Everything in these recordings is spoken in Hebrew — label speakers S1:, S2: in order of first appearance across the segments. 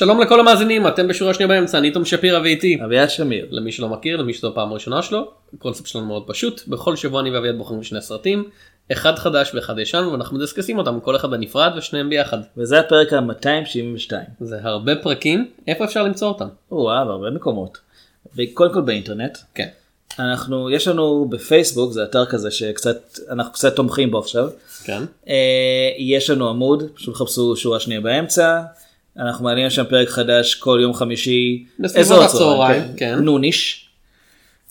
S1: שלום לכל המאזינים, אתם בשורה שנייה באמצע, אני תום שפירא ואיתי.
S2: אביעד שמיר.
S1: למי שלא מכיר, למי שזו הפעם הראשונה שלו, הקונספט שלנו מאוד פשוט, בכל שבוע אני ואביעד בוחרים שני סרטים, אחד חדש ואחד ישן, ואנחנו מדסקסים אותם כל אחד בנפרד ושניהם ביחד.
S2: וזה הפרק ה-272.
S1: זה הרבה פרקים, איפה אפשר למצוא אותם?
S2: וואו, בהרבה מקומות. וקודם כל באינטרנט.
S1: כן.
S2: אנחנו, יש לנו בפייסבוק, זה אתר כזה שקצת, אנחנו קצת תומכים בו עכשיו.
S1: כן.
S2: אה, יש לנו עמוד, פשוט חפשו שורה שנייה באמצע. אנחנו מעלים שם פרק חדש כל יום חמישי.
S1: בסביבות הצהריים, כן.
S2: noonish.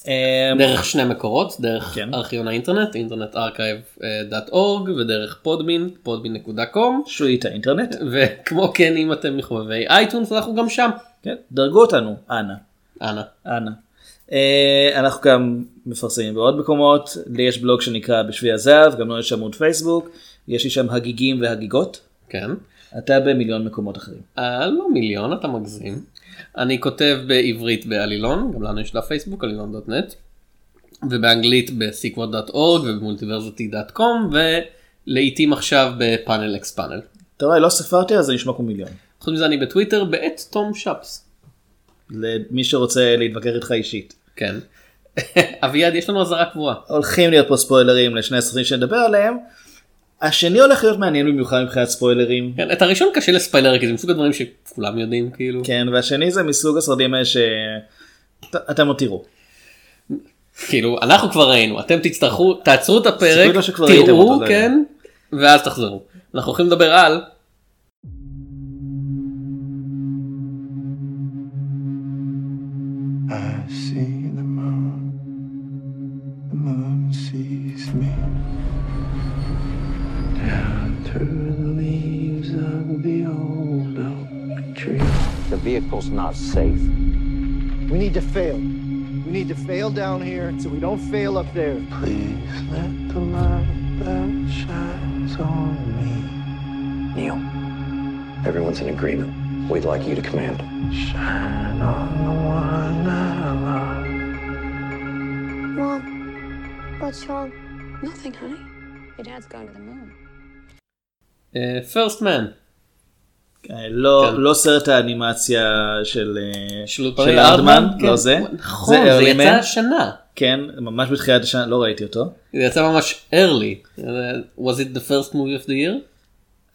S2: אה,
S1: דרך שני מקורות, דרך
S2: כן.
S1: ארכיון האינטרנט, Internet Archive.org ודרך Podbean,
S2: שוי את האינטרנט.
S1: וכמו כן אם אתם מחובבי iTunes אנחנו גם שם.
S2: כן, דרגו אותנו, אנא.
S1: אנא.
S2: אנא. אה, אנחנו גם מפרסמים בעוד מקומות, לי יש בלוג שנקרא בשבי הזהב, גם לו יש עמוד פייסבוק, יש לי שם הגיגים והגיגות,
S1: כן.
S2: אתה במיליון מקומות אחרים.
S1: אה, לא מיליון, אתה מגזים. אני כותב בעברית בעלילון, גם לנו יש דף פייסבוק, עלילון.נט, ובאנגלית בסיקווד.org ובמולטיברסיטי.com, ולעיתים עכשיו בפאנל אקס פאנל.
S2: אתה רואה, לא ספרתי אז זה נשמע כמו מיליון.
S1: חוץ מזה אני בטוויטר בעת תום שפס.
S2: למי שרוצה להתווכח איתך אישית.
S1: כן. אביעד יש לנו אזהרה קבועה.
S2: הולכים להיות פה ספוילרים לשני הסרטים שנדבר עליהם. השני הולך להיות מעניין במיוחד מבחינת ספוילרים.
S1: כן, את הראשון קשה לספיילר כי זה מסוג הדברים שכולם יודעים כאילו.
S2: כן, והשני זה מסוג הסרטים האלה שאתם לא תראו.
S1: כאילו אנחנו כבר ראינו אתם תצטרכו תעצרו את הפרק
S2: לא
S1: תראו כן ואז תחזרו. אנחנו הולכים לדבר על
S3: vehicle's not safe.
S4: We need to fail. We need to fail down here so we don't fail up there.
S5: Please let the light that shines on me.
S3: Neil, everyone's in agreement. We'd like you to command.
S5: Shine on the one I love.
S6: Mom, what's wrong?
S7: Nothing, honey. Your dad's going to the moon.
S1: Uh, first
S2: man. לא
S1: כן.
S2: לא סרט האנימציה של אה,
S1: של
S2: של ארדמן,
S1: כן.
S2: לא זה.
S1: נכון זה
S2: Early
S1: יצא
S2: Man.
S1: השנה
S2: כן, ממש בתחילת השנה, לא ראיתי אותו.
S1: זה יצא ממש early was it the first movie of the year?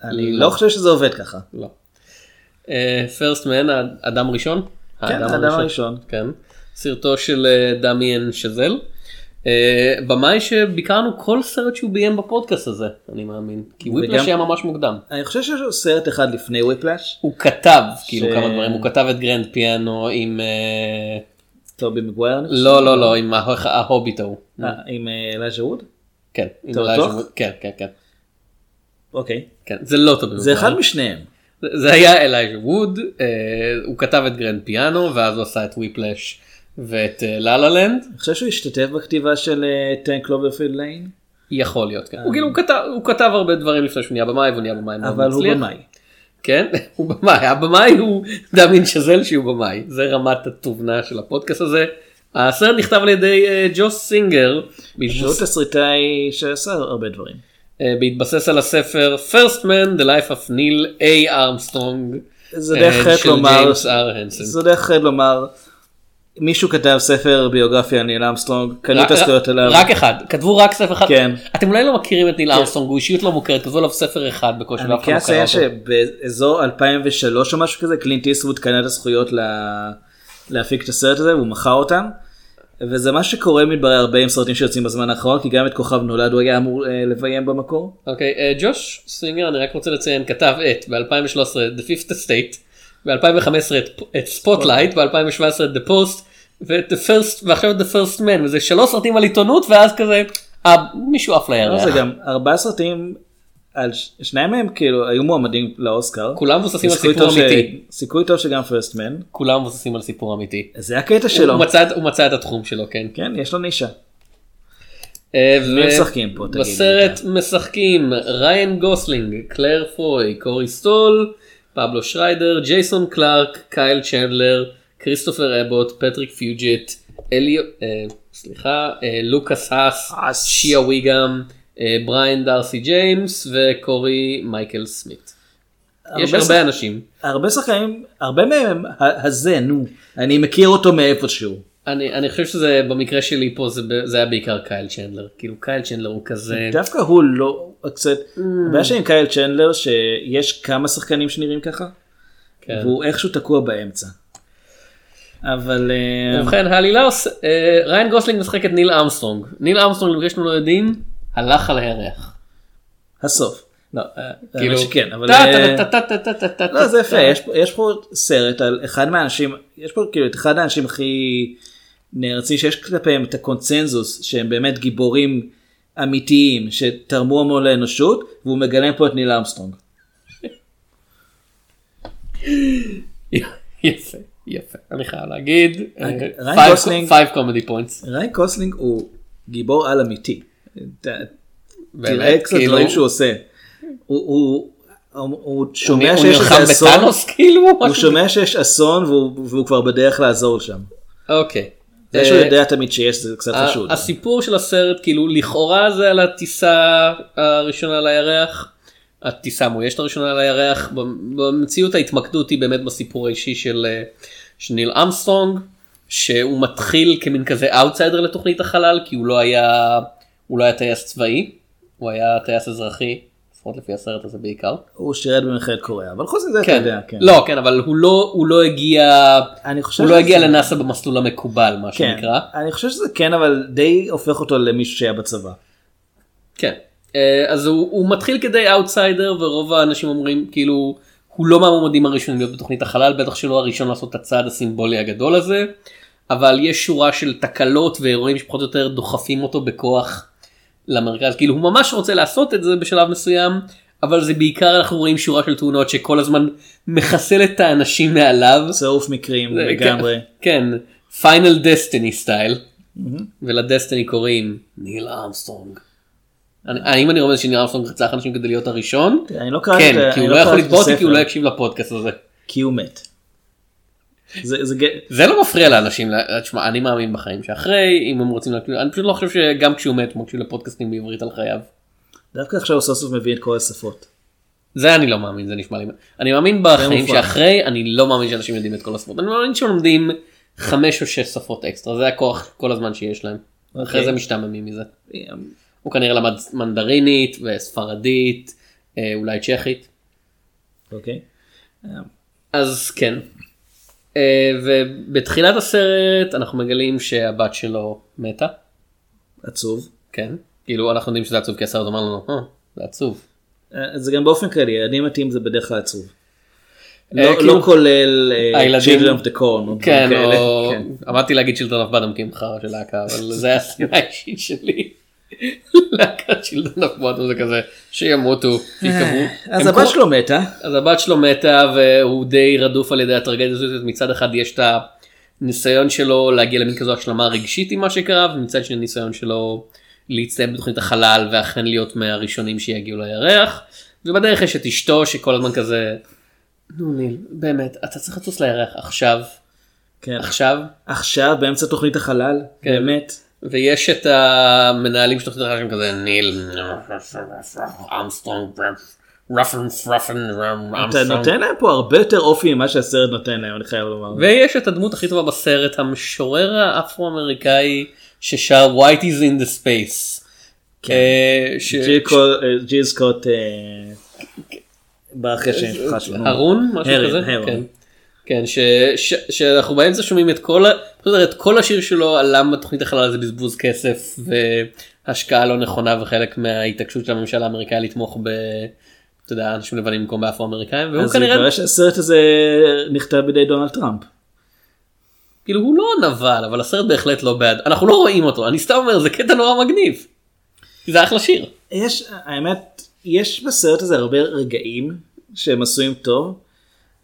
S2: אני
S1: לא.
S2: לא חושב שזה עובד ככה.
S1: לא. פרסט מן האדם ראשון?
S2: כן, האדם הראשון.
S1: כן. סרטו של אה, דמיאן שזל. אה, במאי שביקרנו כל סרט שהוא ביים בפודקאסט הזה אני מאמין כי Whiplash היה ממש מוקדם.
S2: אני חושב שיש לו סרט אחד לפני Whiplash,
S1: הוא כתב כאילו כמה דברים הוא כתב את Grand Piano עם אה,
S2: טובי מגווייר.
S1: לא לא לא עם ההוביט ההוא.
S2: אה, עם ווד?
S1: כן. ווד. כן כן כן.
S2: אוקיי.
S1: כן זה לא טוב.
S2: זה אחד משניהם.
S1: זה- היה אלייג'ה ווד הוא כתב את Grand Piano ואז הוא עשה את Whiplash ואת La La Land.
S2: אני חושב שהוא השתתף בכתיבה של Ten Cloverfield Lane,
S1: יכול להיות כן. הוא כאילו הוא כתב הרבה דברים לפני שהוא נהיה במאי והוא נהיה במאי
S2: אבל הוא. במאי.
S1: כן הוא במאי הבמאי הוא דמין שזל שהוא במאי זה רמת התובנה של הפודקאסט הזה. הסרט נכתב על ידי אה, ג'וש סינגר
S2: שהוא תסריטאי שעשה הרבה דברים.
S1: אה, בהתבסס על הספר First Man The Life of Neil A. Armstrong
S2: זה
S1: אה,
S2: דרך אחרת לומר. זה דרך אחרת לומר, מישהו כתב ספר ביוגרפיה על ניל אמסטרונג, קנו את הזכויות עליו,
S1: רק אחד כתבו רק ספר אחד
S2: כן.
S1: אתם אולי לא מכירים את ניל ארמסטרונג הוא אישיות לא מוכרת כתבו עליו ספר אחד בקושי
S2: אני
S1: ואף אחד
S2: כן
S1: לא
S2: אציין. שבאזור 2003 או משהו כזה קלינט איסטווד קנה את הזכויות לה- להפיק את הסרט הזה והוא מכר אותם. וזה מה שקורה מתברר הרבה עם סרטים שיוצאים בזמן האחרון כי גם את כוכב נולד הוא היה אמור אה, לביים במקור.
S1: אוקיי אה, ג'וש סינגר אני רק רוצה לציין כתב את ב-2013 The Fifth Estate ב-2015 את- את Spotlight ב-2017 את The Post ואת The First ועכשיו את The First Man וזה שלוש סרטים על עיתונות ואז כזה אה, מישהו עף
S2: לא,
S1: לירח.
S2: זה גם ארבעה סרטים, על ש- שניים מהם כאילו היו מועמדים לאוסקר.
S1: כולם מבוססים על סיפור
S2: ש-
S1: אמיתי.
S2: סיכוי טוב שגם First Man.
S1: כולם מבוססים על סיפור אמיתי.
S2: זה הקטע שלו.
S1: הוא מצא את- הוא מצא את התחום שלו כן.
S2: כן יש לו נישה.
S1: אה,
S2: מי משחקים פה, תגיד?
S1: בסרט משחקים ריאן גוסלינג, קלייר פוי, קורי סטול, פבלו שריידר, ג'ייסון קלארק, קייל צ'נדלר, כריסטופר אבוט, פטריק פיוג'יט, אליו, אה, סליחה, אה, לוקאס האס. שיי וויגהאם, אה, בריאן ד'ארסי ג'יימס וקורי מייקל סמית. יש
S2: הרבה שח-
S1: אנשים.
S2: הרבה שחקנים, הרבה מהם, הזה, נו, אני מכיר אותו מאיפשהו.
S1: אני, אני חושב שזה במקרה שלי פה זה, זה היה בעיקר קייל צ'נדלר. כאילו קייל צ'נדלר הוא כזה...
S2: דווקא הוא לא, קצת, הבעיה שלי עם קייל צ'נדלר שיש כמה שחקנים שנראים ככה,
S1: כן.
S2: והוא איכשהו תקוע באמצע. אבל אה,
S1: ובכן העלילה עושה... אה, ריאן גוסלינג משחק את ניל אמסטרונג. ניל אמסטרונג, למקרה שאתם לא יודעים, הלך על הירח.
S2: הסוף.
S1: לא, אה, כאילו...
S2: שכן, אבל, לא זה יפה, יש פה סרט על אחד מהאנשים, יש פה כאילו את אחד האנשים הכי נערצים שיש כלפיהם את הקונצנזוס שהם באמת גיבורים אמיתיים שתרמו המון לאנושות והוא מגלם פה את ניל אמסטרונג.
S1: יפה, יפה. אני חייב להגיד. אה,
S2: ריאן
S1: five-
S2: גוסלינג-
S1: five comedy points.
S2: ריאן גוסלינג הוא גיבור על אמיתי. תראה קצת
S1: כאילו,
S2: דברים שהוא עושה. הוא, הוא, שומע
S1: הוא
S2: שיש אסון,
S1: כאילו?
S2: הוא שומע שיש אסון והוא כבר בדרך לעזור שם.
S1: אוקיי.
S2: זה שהוא
S1: אה,
S2: יודע תמיד שיש זה קצת חשוד.
S1: הסיפור של הסרט כאילו לכאורה זה על הטיסה הראשונה לירח. הטיסה המאוישת הראשונה לירח. במציאות ההתמקדות היא באמת בסיפור האישי של אה, של ניל ארמסטרונג. שהוא מתחיל כמין כזה אאוטסיידר לתוכנית החלל כי הוא לא היה הוא לא היה טייס צבאי. הוא היה טייס אזרחי. לפחות לפי הסרט הזה בעיקר.
S2: הוא שירת במלחמת קוריאה, אבל חוץ מזה אתה
S1: כן.
S2: יודע, כן.
S1: לא כן אבל הוא לא הוא לא הגיע
S2: אני חושב
S1: הוא לא הגיע לנאסא במסלול המקובל מה
S2: כן,
S1: שנקרא.
S2: אני חושב שזה כן, אבל די הופך אותו למישהו שהיה בצבא.
S1: כן. אה, אז הוא, הוא מתחיל כדי אאוטסיידר ורוב האנשים אומרים כאילו הוא לא מהמועמדים הראשונים להיות בתוכנית החלל בטח שלא הראשון לעשות את הצעד הסימבולי הגדול הזה. אבל יש שורה של תקלות ואירועים שפחות או יותר דוחפים אותו בכוח למרכז כאילו הוא ממש רוצה לעשות את זה בשלב מסוים אבל זה בעיקר אנחנו רואים שורה של תאונות שכל הזמן מחסל את האנשים מעליו.
S2: צירוף מקרים
S1: זה-
S2: לגמרי.
S1: כן, Final Destiny style. ול destiny קוראים ניל ארמסטרונג. האם אני רומז שניל ארמסטרונג רצח אנשים כדי להיות הראשון?
S2: אני לא קראתי את
S1: כן, כי הוא לא יכול
S2: קראתי את
S1: לתבוע אותי כי. הוא לא יקשיב לפודקאסט הזה.
S2: כי הוא מת. זה זה
S1: זה לא מפריע לאנשים, לה- תשמע, אני מאמין בחיים שאחרי, אם הם רוצים אני פשוט לא חושב שגם כשהוא מת מקשיב לפודקאסטים בעברית על חייו.
S2: דווקא עכשיו סוף סוף מבין את כל השפות.
S1: זה אני לא מאמין, זה נשמע לי... אני מאמין בחיים. שאחרי, אני לא מאמין שאנשים יודעים את כל השפות. אני מאמין שהם לומדים חמש או שש שפות אקסטרה, זה הכוח כל הזמן שיש להם. אחרי
S2: אוקיי.
S1: זה משתעממים מזה. הוא כנראה למד מנדרינית וספרדית, אה, אולי צ'כית.
S2: אוקיי.
S1: אז כן. אה, ובתחילת הסרט אנחנו מגלים שהבת שלו מתה.
S2: עצוב.
S1: כן. כאילו אנחנו יודעים שזה עצוב כי הסרט אומר לנו, אה, זה עצוב.
S2: אה, זה גם באופן כללי, ילדים מתים זה בדרך כלל עצוב.
S1: אה,
S2: לא
S1: כאילו-
S2: לא כולל
S1: הילדים-
S2: Children of the Corn.
S1: כן. או...
S2: כן.
S1: עמדתי להגיד שילטון אף בדם כי הם חרא של להקה, אבל זה הסצנה האישית שלי. שילטון אף בדם זה כזה, שימותו, ייקבעו.
S2: אז
S1: הם
S2: הבת שלו מתה.
S1: אז הבת שלו מתה והוא די רדוף על ידי הטרגדיה הזאת מצד אחד יש את הניסיון שלו להגיע למין כזו השלמה רגשית עם מה שקרה ומצד שני ניסיון שלו להצטיין בתוכנית החלל ואכן להיות מהראשונים שיגיעו לירח ובדרך יש את אשתו שכל הזמן כזה נו ניל באמת אתה צריך לטוס לירח עכשיו
S2: כן.
S1: עכשיו
S2: עכשיו באמצע תוכנית החלל.
S1: כן.
S2: באמת.
S1: ויש את המנהלים של תוכנית החלל שהם כזה ניל אמסטרונג רפן פרפן
S2: אתה נותן להם פה הרבה יותר אופי ממה שהסרט נותן להם אני חייב לומר.
S1: ויש את הדמות הכי טובה בסרט המשורר האפרו-אמריקאי ששר White is in the space. אה,
S2: ג'יל קו- אה, ג'יל סקוט אה, בא אחרי שהמשפחה שלו.
S1: הרון משהו כזה
S2: הרון.
S1: כן. ש- ש- שאנחנו באמצע שומעים את כל את כל השיר שלו על למה תוכנית החלל זה בזבוז כסף והשקעה לא נכונה וחלק מההתעקשות של הממשל האמריקאי לתמוך ב... אתה יודע אנשים לבנים במקום באפרו אמריקאים והוא
S2: אז
S1: כנראה
S2: מתברר שהסרט הזה נכתב בידי דונלד טראמפ.
S1: כאילו הוא לא נבל אבל הסרט בהחלט לא בעד אנחנו לא רואים אותו אני סתם אומר זה קטע נורא מגניב. זה אחלה שיר.
S2: יש האמת יש בסרט הזה הרבה רגעים שהם עשויים טוב.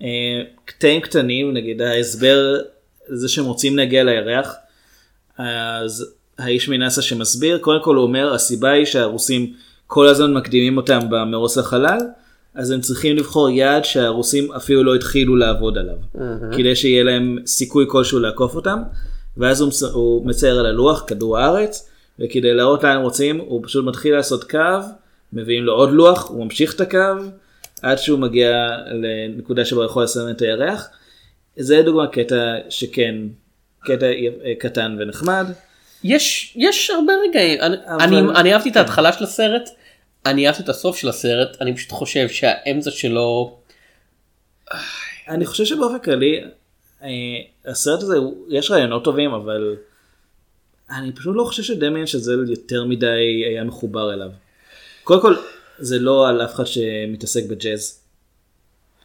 S2: אה, קטעים קטנים נגיד ההסבר זה שהם רוצים להגיע לירח. אז האיש מנאסא שמסביר קודם כל הוא אומר הסיבה היא שהרוסים כל הזמן מקדימים אותם במרוץ לחלל אז הם צריכים לבחור יעד שהרוסים אפילו לא התחילו לעבוד עליו כדי שיהיה להם סיכוי כלשהו לעקוף אותם ואז הוא, הוא מצייר על הלוח כדור הארץ וכדי להראות לאן רוצים הוא פשוט מתחיל לעשות קו מביאים לו עוד לוח הוא ממשיך את הקו עד שהוא מגיע לנקודה שבה יכול לסיים את הירח. זה דוגמה קטע שכן, קטע קטן ונחמד.
S1: יש יש הרבה רגעים
S2: אבל-
S1: אני, אני אהבתי את
S2: כן.
S1: ההתחלה של הסרט אני אהבתי את הסוף של הסרט אני פשוט חושב שהאמצע שלו
S2: אני חושב שבאופן כללי אה, הסרט הזה יש רעיונות טובים אבל אני פשוט לא חושב שדמיאן שאזל יותר מדי היה מחובר אליו. קודם כל זה לא על אף אחד שמתעסק בג'אז.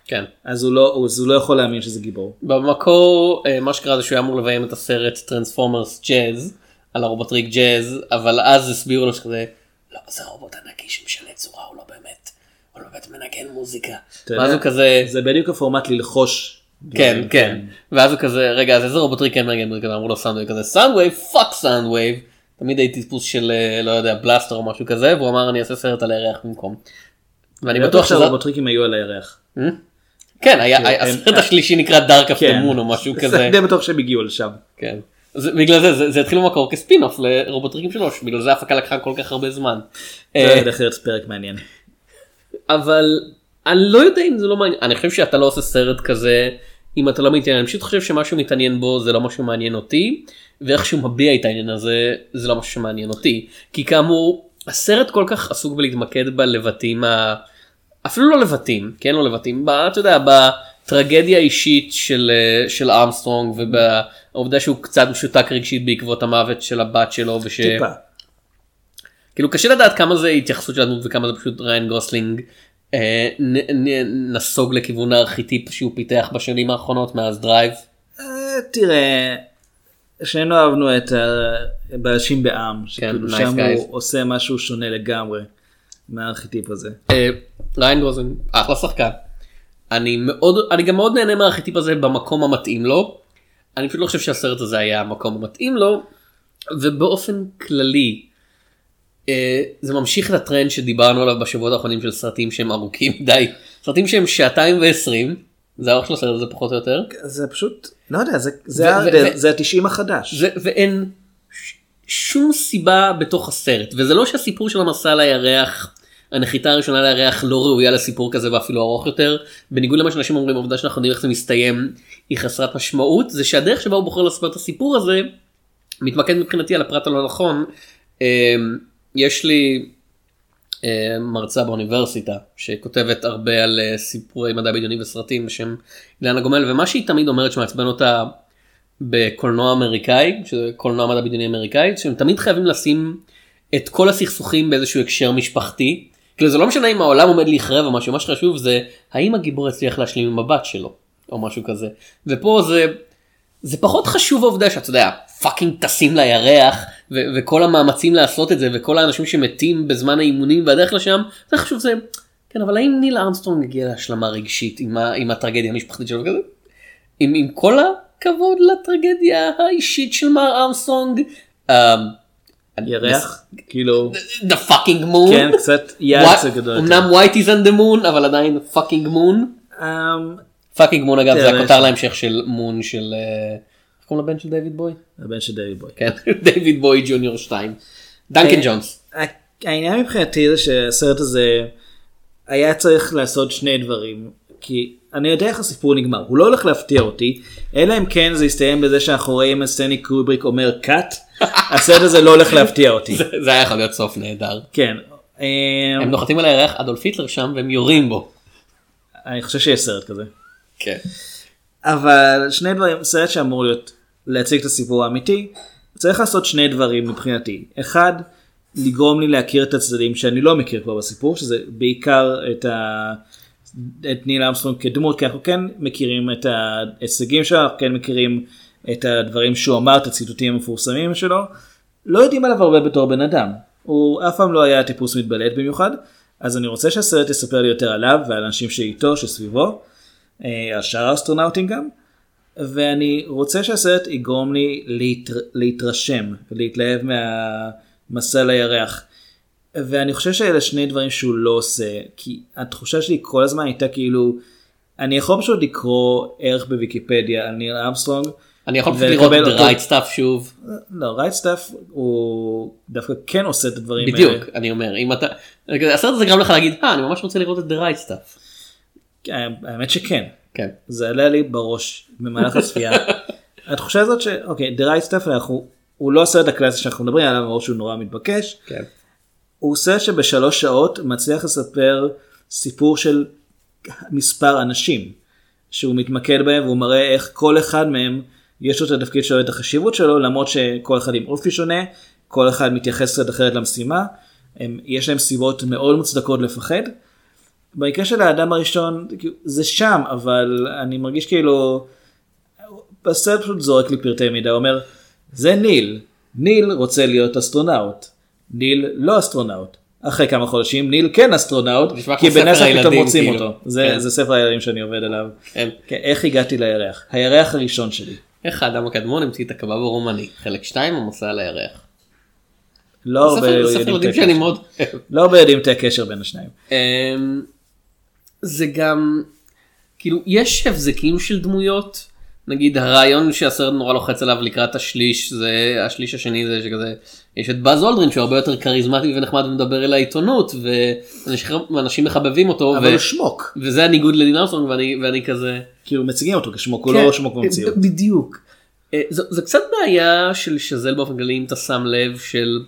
S1: כן.
S2: אז הוא לא, אז הוא לא יכול להאמין שזה גיבור.
S1: במקור אה, מה שקרה זה שהוא היה אמור לביים את הסרט טרנספורמרס ג'אז על הרובוטריק ג'אז אבל אז הסבירו לו שכזה לא זה רובוט ענקי שמשנה צורה הוא לא באמת הוא לא באמת מנגן מוזיקה. ואז הוא כזה
S2: זה בדיוק הפורמט ללחוש.
S1: כן כן. ואז הוא כזה רגע אז איזה רובוטריק כן מנגן מוזיקה? אמרו לו סאונדווייב כזה סאונדווייב fuck סאונדווייב תמיד הייתי טיפוס של אה, לא יודע בלאסטר או משהו כזה והוא אמר אני אעשה סרט על הירח במקום. ואני
S2: אני
S1: בטוח שזה
S2: שהרובוטריקים היו על הירח.
S1: כן היה
S2: כן,
S1: הסרט השלישי נקרא Dark of the
S2: כן.
S1: Moon או משהו
S2: זה
S1: כזה.
S2: די בטוח שהם הגיעו לשם.
S1: כן. בגלל זה, זה התחיל במקור כספינוף לרובוטריקים 3 בגלל זה ההפקה לקחה כל כך הרבה זמן.
S2: זה
S1: אה,
S2: הולך להיות פרק מעניין.
S1: אבל אני לא יודע אם זה לא מעניין אני חושב שאתה לא עושה סרט כזה אם אתה לא מתעניין אני פשוט חושב שמשהו מתעניין בו זה לא משהו מעניין אותי ואיך שהוא מביע את העניין הזה זה לא משהו שמעניין אותי כי כאמור הסרט כל כך עסוק בלהתמקד בלבטים ה... אפילו לא לבטים כן לא לבטים ב... אתה יודע בטרגדיה האישית של אה, של ארמסטרונג ובעובדה שהוא קצת משותק רגשית בעקבות המוות של הבת שלו וש...
S2: טיפה.
S1: כאילו קשה לדעת כמה זה התייחסות של הדמות וכמה זה פשוט ריין גוסלינג אה, נ, נ, נסוג לכיוון הארכיטיפ שהוא פיתח בשנים האחרונות מאז Drive.
S2: אה, תראה, שנינו אהבנו את הבלשים בעם, שכאילו
S1: nice
S2: שם
S1: guys.
S2: הוא עושה משהו שונה לגמרי מהארכיטיפ הזה.
S1: אה, ריין גוסלינג אחלה שחקן. אני מאוד אני גם מאוד נהנה מהארכיטיפ הזה במקום המתאים לו. אני פשוט לא חושב שהסרט הזה היה המקום המתאים לו. ובאופן כללי אה, זה ממשיך את הטרנד שדיברנו עליו בשבועות האחרונים של סרטים שהם ארוכים מדי סרטים שהם שעתיים ועשרים זה האורך של הסרט הזה פחות או יותר.
S2: זה פשוט, לא יודע, זה-
S1: ו-
S2: זה ה-
S1: ו-
S2: זה ה-90 החדש.
S1: זה, ואין שום סיבה בתוך הסרט וזה לא שהסיפור של המסע לירח הנחיתה הראשונה לירח לא ראויה לסיפור כזה ואפילו ארוך יותר בניגוד למה שאנשים אומרים העובדה שאנחנו יודעים איך זה מסתיים היא חסרת משמעות זה שהדרך שבה הוא בוחר לספר את הסיפור הזה מתמקד מבחינתי על הפרט הלא נכון. אה, יש לי מרצה באוניברסיטה שכותבת הרבה על אה, סיפורי מדע בדיוני וסרטים בשם אילנה גומל ומה שהיא תמיד אומרת שמעצבן אותה בקולנוע אמריקאי שזה קולנוע מדע בדיוני אמריקאי שהם תמיד חייבים לשים את כל הסכסוכים באיזשהו הקשר משפחתי. כאילו זה לא משנה אם העולם עומד להיחרב או משהו מה שחשוב זה האם הגיבור הצליח להשלים עם הבת שלו או משהו כזה ופה זה זה פחות חשוב העובדה שאתה יודע fucking טסים לירח ו- וכל המאמצים לעשות את זה וכל האנשים שמתים בזמן האימונים והדרך לשם זה חשוב זה כן אבל האם ניל ארמסטרונג הגיע להשלמה רגשית עם, ה- עם הטרגדיה המשפחתית שלו וכזה עם, עם כל הכבוד לטרגדיה האישית של מר ארמסטרונג. אמ,
S2: ירח, כאילו,
S1: the fucking moon.
S2: כן, קצת זה גדול.
S1: אמנם whitey's on the moon אבל עדיין fucking moon.
S2: אמ,
S1: fucking moon אגב זה
S2: תראה,
S1: הכותר להמשך של Moon של אה, איך קוראים לבן של דיוויד בואי?
S2: הבן של דייוויד בואי.
S1: כן דיוויד בואי ג'וניור 2. דנקן
S2: אה,
S1: ג'ונס.
S2: העניין מבחינתי זה שהסרט הזה היה צריך לעשות שני דברים כי אני יודע איך הסיפור נגמר הוא לא הולך להפתיע אותי אלא אם כן זה יסתיים בזה שאנחנו רואים את סטנלי קובריק אומר cut הסרט הזה לא הולך להפתיע אותי
S1: זה זה היה יכול להיות סוף נהדר.
S2: כן
S1: הם נוחתים על הירח אדולף היטלר שם והם יורים בו.
S2: אני חושב שיש סרט כזה
S1: כן.
S2: אבל שני דברים סרט שאמור להיות להציג את הסיפור האמיתי צריך לעשות שני דברים מבחינתי. אחד לגרום לי להכיר את הצדדים שאני לא מכיר כבר בסיפור שזה בעיקר את, ה... את ניל אמסטרונג כדמות כי אנחנו כן מכירים את ההישגים שלו אנחנו כן מכירים את הדברים שהוא אמר את הציטוטים המפורסמים שלו. לא יודעים עליו הרבה בתור בן אדם. הוא אף פעם לא היה טיפוס מתבלט במיוחד אז אני רוצה שהסרט יספר לי יותר עליו ועל האנשים שאיתו שסביבו על שאר האסטרונאוטים גם. ואני רוצה שהסרט יגרום לי להתר... להתרשם ולהתלהב מהמסע לירח. ואני חושב שאלה שני דברים שהוא לא עושה כי התחושה שלי כל הזמן הייתה כאילו אני יכול פשוט לקרוא ערך בוויקיפדיה על ניל ארמסטרונג.
S1: אני יכול פשוט לראות את
S2: ה-
S1: Right Stuff שוב.
S2: לא Right Stuff הוא דווקא כן עושה את הדברים
S1: בדיוק
S2: האלה.
S1: אני אומר אם אתה הסרט הזה גרם לך להגיד אה אני ממש רוצה לראות את The Right Stuff.
S2: האמת שכן.
S1: כן.
S2: זה עלה לי בראש במהלך הצפייה. התחושה הזאת שאוקיי, The Right Stuff אנחנו, הוא לא הסרט הקלאסי שאנחנו מדברים עליו, למרות שהוא נורא מתבקש.
S1: כן.
S2: הוא סרט שבשלוש שעות מצליח לספר סיפור של מספר אנשים שהוא מתמקד בהם והוא מראה איך כל אחד מהם יש לו את התפקיד שלו את החשיבות שלו למרות שכל אחד עם אופי שונה כל אחד מתייחס קצת אחרת למשימה הם, יש להם סיבות מאוד מוצדקות לפחד. במקרה של האדם הראשון כאילו, זה שם אבל אני מרגיש כאילו הסרט פשוט זורק לי פרטי מידע אומר זה ניל ניל רוצה להיות אסטרונאוט ניל לא אסטרונאוט. אחרי כמה חודשים ניל כן אסטרונאוט כי בנאס"א פתאום רוצים
S1: כאילו.
S2: אותו זה,
S1: כן.
S2: זה ספר הילדים שאני עובד עליו.
S1: כן.
S2: כן, איך הגעתי לירח הירח הראשון שלי
S1: איך האדם הקדמון המציא את הקבב הרומני חלק 2 המסע על הירח.
S2: לא. לא הרבה יודעים את הקשר בין השניים.
S1: זה גם כאילו יש הבזקים של דמויות נגיד הרעיון שהסרט נורא לוחץ עליו לקראת השליש זה השליש השני זה שכזה יש את באז אולדרין שהוא הרבה יותר כריזמטי ונחמד ומדבר אל העיתונות ואנשים- מחבבים אותו
S2: אבל
S1: ו-
S2: הוא שמוק
S1: וזה הניגוד לדין ארסונג ואני ואני כזה.
S2: כאילו מציגים אותו כשמוק הוא
S1: כן,
S2: לא שמוק במציאות.
S1: בדיוק. אה, זו, זו קצת בעיה של שזל באופן כללי אם אתה שם לב של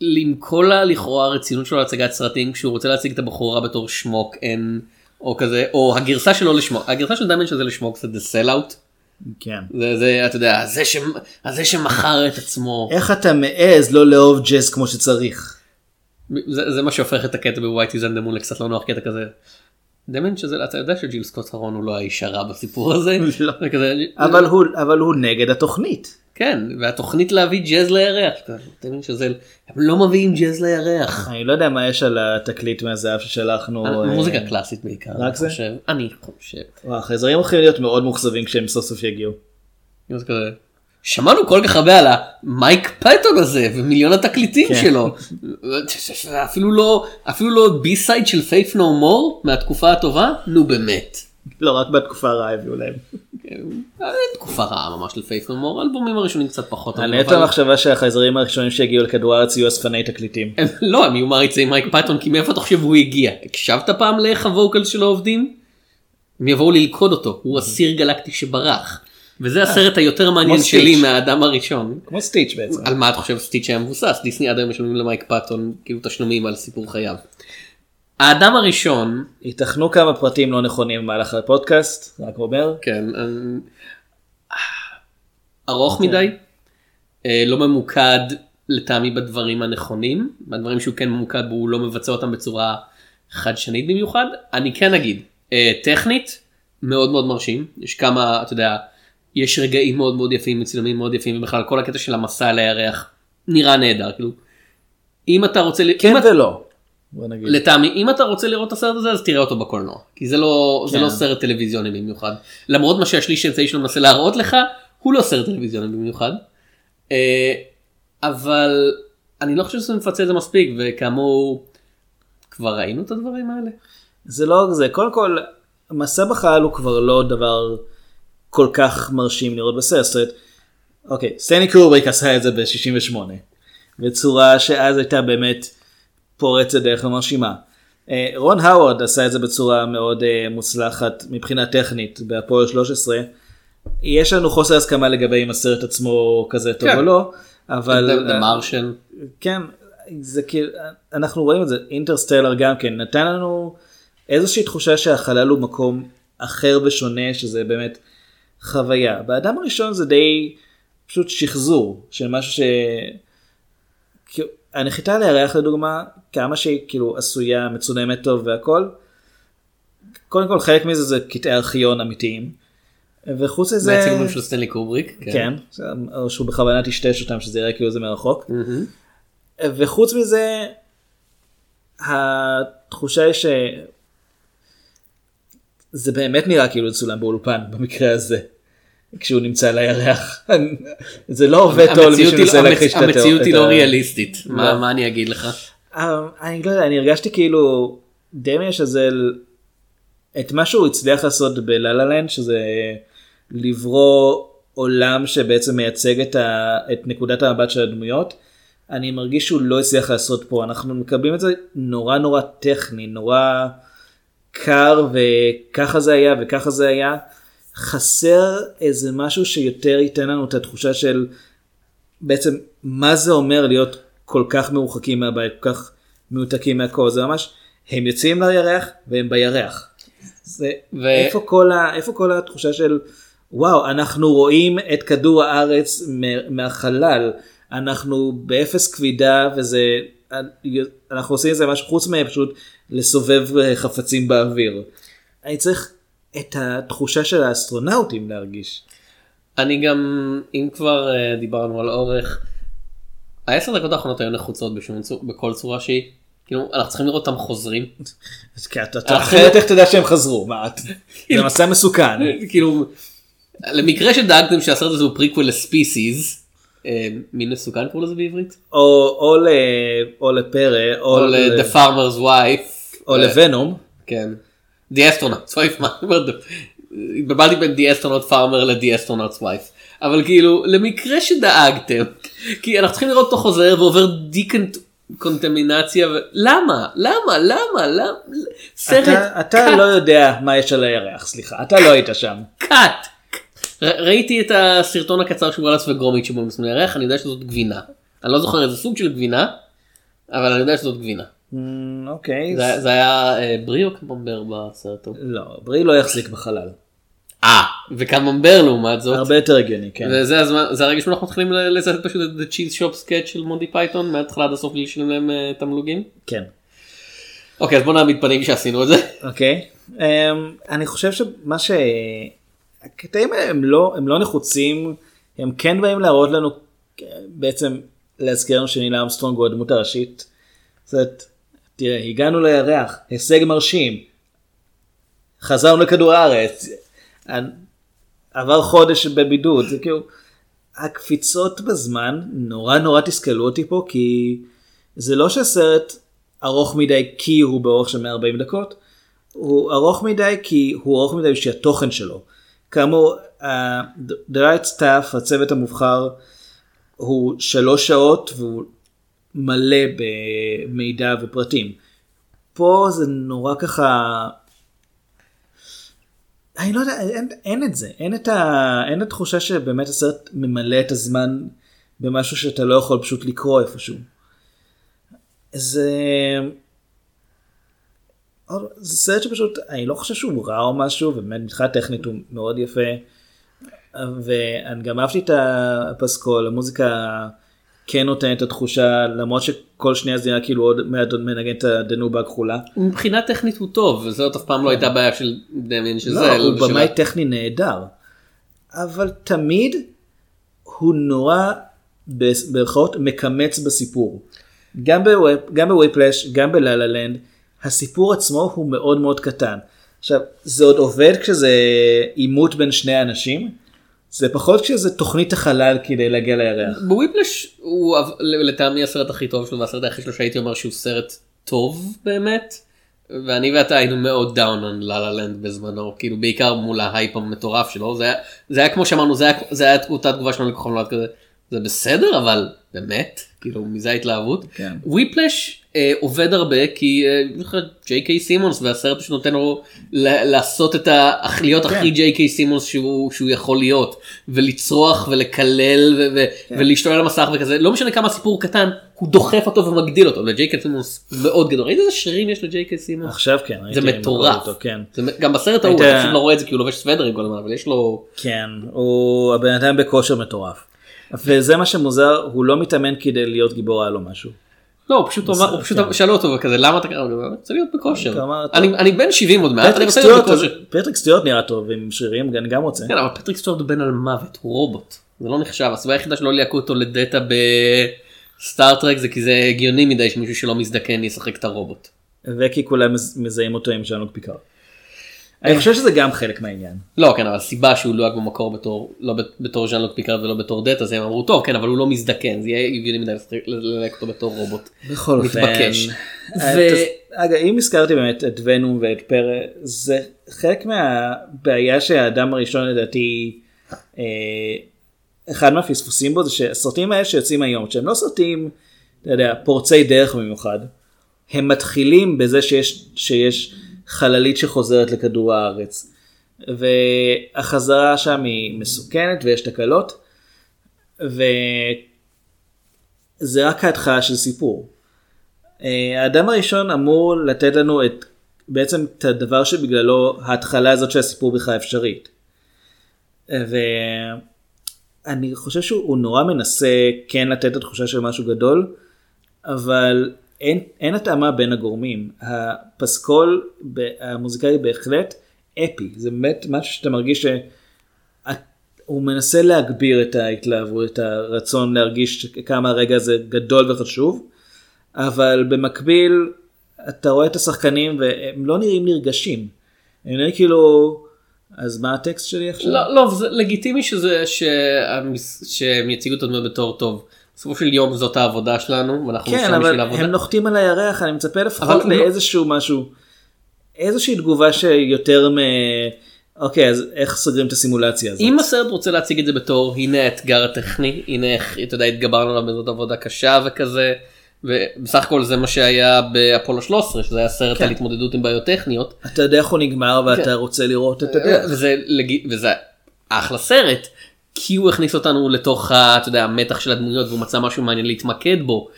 S1: עם כל הלכאורה הרצינות שלו להצגת סרטים כשהוא רוצה להציג את הבחורה בתור שמוק אין או כזה או הגרסה שלו לשמוק הגרסה של דיימן שזה לשמוק זה the sellout
S2: כן.
S1: זה זה אתה יודע זה, ש, זה שמכר את עצמו
S2: איך אתה מעז לא לאהוב ג'אז כמו שצריך.
S1: זה, זה מה שהופך את הקטע בווייט איז אנדמון לקצת לא נוח קטע כזה. דיימן שזה אתה יודע שג'יל סקוט הרון הוא לא האיש הרע בסיפור הזה.
S2: לא.
S1: זה כזה,
S2: אבל הוא אבל הוא נגד התוכנית.
S1: כן, והתוכנית להביא ג'אז לירח. אתה מבין שזה, הם לא מביאים ג'אז לירח.
S2: אני לא יודע מה יש על התקליט מהזהב ששלחנו. אה,
S1: מוזיקה קלאסית בעיקר.
S2: רק
S1: אני
S2: זה?
S1: אני חושב.
S2: וואו, החייזרים הולכים להיות מאוד מאוכזבים כשהם סוף סוף יגיעו.
S1: שמענו כל כך הרבה על המייק פאטון הזה ומיליון התקליטים
S2: כן.
S1: שלו. אפילו לא אפילו לא B-side של פיית' נו מור מהתקופה הטובה נו באמת.
S2: לא רק בתקופה הרעה הביאו להם.
S1: אין תקופה רעה ממש של פיית' נו מור האלבומים הראשונים קצת פחות.
S2: אני את המחשבה שהחייזרים הראשונים שהגיעו לכדור הארץ יהיו אספני תקליטים.
S1: לא הם יהיו מעריצי מייק פאטון כי מאיפה אתה חושב הוא הגיע הקשבת פעם לאיך ה vocals שלו עובדים? הם יבואו ללכוד אותו הוא אסיר גלקטי שברח. וזה הסרט היותר מעניין שלי. מהאדם הראשון.
S2: כמו סטיץ' בעצם.
S1: על מה אתה חושב סטיץ' היה מבוסס דיסני עד היום משלמים למייק פאטון כאילו תשלומים על סיפור חייו. האדם הראשון
S2: ייתכנו כמה פרטים לא נכונים במהלך הפודקאסט, רק אומר.
S1: כן ארוך מדי אה, לא ממוקד לטעמי בדברים הנכונים בדברים שהוא כן ממוקד בו הוא לא מבצע אותם בצורה חדשנית במיוחד אני כן אגיד אה, טכנית מאוד מאוד מרשים יש כמה אתה יודע יש רגעים מאוד מאוד יפים מצילומים מאוד יפים ובכלל כל הקטע של המסע על הירח נראה נהדר כאילו. אם אתה רוצה
S2: כן ולא. בוא נגיד.
S1: לטעמי אם אתה רוצה לראות את הסרט הזה אז תראה אותו בקולנוע כי זה לא זה
S2: כן.
S1: לא סרט טלוויזיוני במיוחד למרות מה שהשליש האמצעי שלו מנסה להראות לך הוא לא סרט טלוויזיוני במיוחד. אה, אבל אני לא חושב שזה מפצה את זה מספיק וכאמור כבר ראינו את הדברים האלה.
S2: זה לא רק זה, קודם כל, מסע בחלל הוא כבר לא דבר כל כך מרשים לראות בסרט. אוקיי, סטני קורבריק עשה את זה ב-68, בצורה שאז הייתה באמת פורצת דרך ומרשימה. אה, רון האוורד עשה את זה בצורה מאוד אה, מוצלחת מבחינה טכנית בהפועל 13. יש לנו חוסר הסכמה לגבי אם הסרט עצמו כזה טוב
S1: כן.
S2: או לא, אבל...
S1: דה מרשן.
S2: כן, זה כאילו, אנחנו רואים את זה, אינטרסטלר גם כן, נתן לנו איזושהי תחושה שהחלל הוא מקום אחר ושונה, שזה באמת חוויה. באדם הראשון זה די פשוט שחזור של משהו ש... הנחיתה על הירח לדוגמה, כמה שהיא כאילו עשויה, מצולמת טוב והכל, קודם כל חלק מזה זה קטעי ארכיון אמיתיים. וחוץ
S1: זה
S2: מזה,
S1: הצילומים של סטנלי קובריק.
S2: כן, או שהוא בכוונה טשטש אותם שזה יראה כאילו זה מרחוק. וחוץ מזה, התחושה היא שזה באמת נראה כאילו צולם באולפן במקרה הזה. כשהוא נמצא על הירח. זה לא עובד טוב למי שמנסה
S1: לא-
S2: להכחיש את התיאור-
S1: המציאות היא לא ריאליסטית מה
S2: לא.
S1: מה אני אגיד לך.
S2: אה, אני לא יודע, אני הרגשתי כאילו דמיה שזל את מה שהוא הצליח לעשות בלה-לה לנד שזה לברוא עולם שבעצם מייצג את, ה, את נקודת המבט של הדמויות. אני מרגיש שהוא לא הצליח לעשות פה אנחנו מקבלים את זה נורא נורא טכני נורא קר וככה זה היה וככה זה היה. חסר איזה משהו שיותר ייתן לנו את התחושה של בעצם מה זה אומר להיות כל כך מרוחקים מהבית, כל כך מנותקים מהכל, זה ממש, הם יוצאים לירח והם בירח. זה,
S1: ו-
S2: איפה, כל ה, איפה כל התחושה של וואו אנחנו רואים את כדור הארץ מהחלל, אנחנו באפס כבידה וזה, אנחנו עושים איזה משהו חוץ מפשוט לסובב אה, חפצים באוויר. אני צריך את התחושה של האסטרונאוטים להרגיש.
S1: אני גם, אם כבר אה, דיברנו על אורך, העשר דקות האחרונות היו נחוצות בשום בכל צורה שהיא. כאילו, אנחנו צריכים לראות אותם חוזרים.
S2: אז כי אתה,
S1: אנחנו-
S2: אחרת איך אתה יודע שהם חזרו? מה, את- זה מסע מסוכן.
S1: כאילו, למקרה שדאגתם שהסרט הזה הוא פריקוול ל Species, אה, מין מסוכן קראו לזה בעברית?
S2: או, או, ל, או לפרא, או,
S1: או
S2: ל-
S1: ל-The Farmer's Wife.
S2: או
S1: אה,
S2: לוונום.
S1: כן. The Astronaut's Wife, מה אני אומר? התבלבלתי בין The Astronaut Farmer ל-The Astronaut's Wife. אבל כאילו, למקרה שדאגתם, כי אנחנו צריכים לראות אותו חוזר ועובר דיקונטמינציה, ו... למה? למה? למה? למה? סרט
S2: אתה, אתה לא יודע מה יש על הירח, סליחה, אתה לא היית שם.
S1: קאט. ראיתי את הסרטון הקצר של וואלאס וגרומית שבו הם נוסעים לירח, אני יודע שזאת גבינה. אני לא זוכר איזה סוג של גבינה, אבל אני יודע שזאת גבינה.
S2: אוקיי.
S1: זה זה היה אה, ברי או קממבר בסרט?
S2: לא, ברי לא יחזיק בחלל.
S1: אה, וקממבר לעומת זאת.
S2: הרבה יותר הגיוני, כן.
S1: וזה הזמן, זה הרגע שאנחנו מתחילים לצאת פשוט את The Cheese Shop Sketch של מונטי פייתון מההתחלה עד הסוף בלי לשלם להם אה, תמלוגים.
S2: כן.
S1: אוקיי אז בוא נעמיד פנים שעשינו את זה.
S2: אוקיי. אמ, אני חושב שמה ש... הקטעים האלה הם לא, הם לא נחוצים, הם כן באים להראות לנו, בעצם להזכיר לנו שניל אמסטרונג הוא הדמות הראשית. זאת אומרת, תראה, הגענו לירח, הישג מרשים, חזרנו לכדור הארץ, עבר חודש בבידוד, זה כאילו, הקפיצות בזמן נורא נורא תסכלו אותי פה, כי זה לא שהסרט ארוך מדי כי הוא באורך של 140 דקות, הוא ארוך מדי כי הוא ארוך מדי בשביל התוכן שלו. כאמור, uh, The Right Staff, הצוות המובחר, הוא שלוש שעות והוא מלא במידע ופרטים. פה זה נורא ככה... אני לא יודע, אין, אין את זה, אין את, ה, אין את התחושה שבאמת הסרט ממלא את הזמן במשהו שאתה לא יכול פשוט לקרוא איפשהו. זה... זה סרט שפשוט, אני לא חושב שהוא רע או משהו, ובאמת מבחינה טכנית הוא מאוד יפה. ואני גם אהבתי את הפסקול, המוזיקה כן נותנת את התחושה, למרות שכל שנייה זה נראה כאילו עוד מעט עוד מנגן את הדנובה הכחולה.
S1: מבחינה טכנית הוא טוב וזאת אף פעם לא הייתה בעיה של דמיין שזה.
S2: לא, הוא במאי טכני נהדר. אבל תמיד הוא נורא, ב- במירכאות, מקמץ בסיפור. גם בווי- גם בוויפלאש, גם בלה-לה לנד, הסיפור עצמו הוא מאוד מאוד קטן. עכשיו, זה עוד עובד כשזה עימות בין שני אנשים, זה פחות כשזה תוכנית החלל כדי להגיע לירח.
S1: וויפלאש הוא לטעמי הסרט הכי טוב שלו והסרט היחיד שלו שהייתי אומר שהוא סרט טוב באמת. ואני ואתה היינו מאוד down על לה לה לנד בזמנו כאילו בעיקר מול ההייפ המטורף שלו זה היה זה היה כמו שאמרנו זה היה זה היה אותה תגובה שלנו לכוכב נולד כזה זה בסדר אבל באמת כאילו מה זה ההתלהבות
S2: כן.
S1: וויפלאש עובד הרבה כי אה, ג'יי קיי סימונס והסרט פשוט נותן לו לעשות את ה... להיות הכי ג'יי קיי סימונס שהוא, שהוא יכול להיות ולצרוח ולקלל ו- ולהשתולל על המסך וכזה לא משנה כמה הסיפור קטן הוא דוחף אותו ומגדיל אותו וג'יי קיי סימונס מאוד גדול ראית איזה שרירים יש לג'יי קיי סימונס
S2: עכשיו כן,
S1: זה מטורף
S2: אותו, כן.
S1: זה, גם בסרט ההוא
S2: היית-
S1: אתה פשוט לא רואה את זה כי הוא לובש סוודרים כל הזמן אבל יש לו
S2: כן, הוא הבן אדם בכושר מטורף. וזה מה שמוזר, הוא לא מתאמן כדי להיות גיבור על או משהו.
S1: לא הוא פשוט אמר הוא פשוט
S2: כן.
S1: שאלו אותו כזה למה אתה אני רוצה להיות בכושר אני בן 70 עוד מעט אני רוצה להיות בכושר.
S2: פטריק סטיוארט נראה טוב עם שרירים, אני גם רוצה.
S1: כן אבל פטריק סטיוארט הוא בן אלמוות הוא רובוט זה לא נחשב הסיבה היחידה שלא ליהקו אותו לדאטה בסטארטרק זה כי זה הגיוני מדי שמישהו שלא מזדקן ישחק את הרובוט.
S2: וכי כולם מז- מזהים אותו עם ז'אן לוק פיקארד. אני חושב שזה גם חלק מהעניין.
S1: לא כן אבל הסיבה שהוא לוהק במקור בתור לא בת- בתור ז'אן לוק פיקארד ולא בתור דאטה זה הם אמרו טוב כן אבל הוא לא מזדקן זה יהיה הגיוני מדי ללהק אותו בתור רובוט.
S2: בכל אופן.
S1: מתבקש.
S2: אה, אגב, אם הזכרתי באמת את ונום ואת פרא, זה חלק מהבעיה שהאדם הראשון לדעתי, אה, אחד מהפספוסים בו זה שהסרטים האלה שיוצאים היום, שהם לא סרטים, אתה יודע, פורצי דרך במיוחד, הם מתחילים בזה שיש, שיש חללית שחוזרת לכדור הארץ. והחזרה שם היא מסוכנת ויש תקלות. וזה רק ההתחלה של סיפור. אה, האדם הראשון אמור לתת לנו את בעצם את הדבר שבגללו ההתחלה הזאת של הסיפור בכלל אפשרית. ואני חושב שהוא נורא מנסה כן לתת את התחושה של משהו גדול, אבל אין, אין התאמה בין הגורמים. הפסקול המוזיקלי בהחלט אפי, זה באמת משהו שאתה מרגיש שהוא מנסה להגביר את ההתלהבות, את הרצון להרגיש כמה הרגע הזה גדול וחשוב, אבל במקביל אתה רואה את השחקנים והם לא נראים נרגשים. הם נראים כאילו, אז מה הטקסט שלי עכשיו?
S1: לא, לא, זה לגיטימי שזה, שהמס- שהם יציגו את הדמות בתור טוב. בסופו של יום זאת העבודה שלנו ואנחנו
S2: כן, אבל
S1: העבודה.
S2: הם נוחתים על הירח, אני מצפה לפחות
S1: לא-
S2: לאיזשהו משהו, איזושהי תגובה שיותר מ... אוקיי, אז איך סוגרים את הסימולציה הזאת?
S1: אם הסרט רוצה להציג את זה בתור הנה האתגר הטכני הנה איך אתה יודע התגברנו עליו בזאת עבודה קשה וכזה ובסך הכל זה מה שהיה באפולו 13 שזה היה סרט
S2: כן.
S1: על התמודדות עם בעיות טכניות
S2: אתה יודע איך הוא נגמר ואתה
S1: כן.
S2: רוצה לראות את הדרך.
S1: וזה, וזה אחלה סרט כי הוא הכניס אותנו לתוך אתה יודע, המתח של הדמויות והוא מצא משהו מעניין להתמקד בו.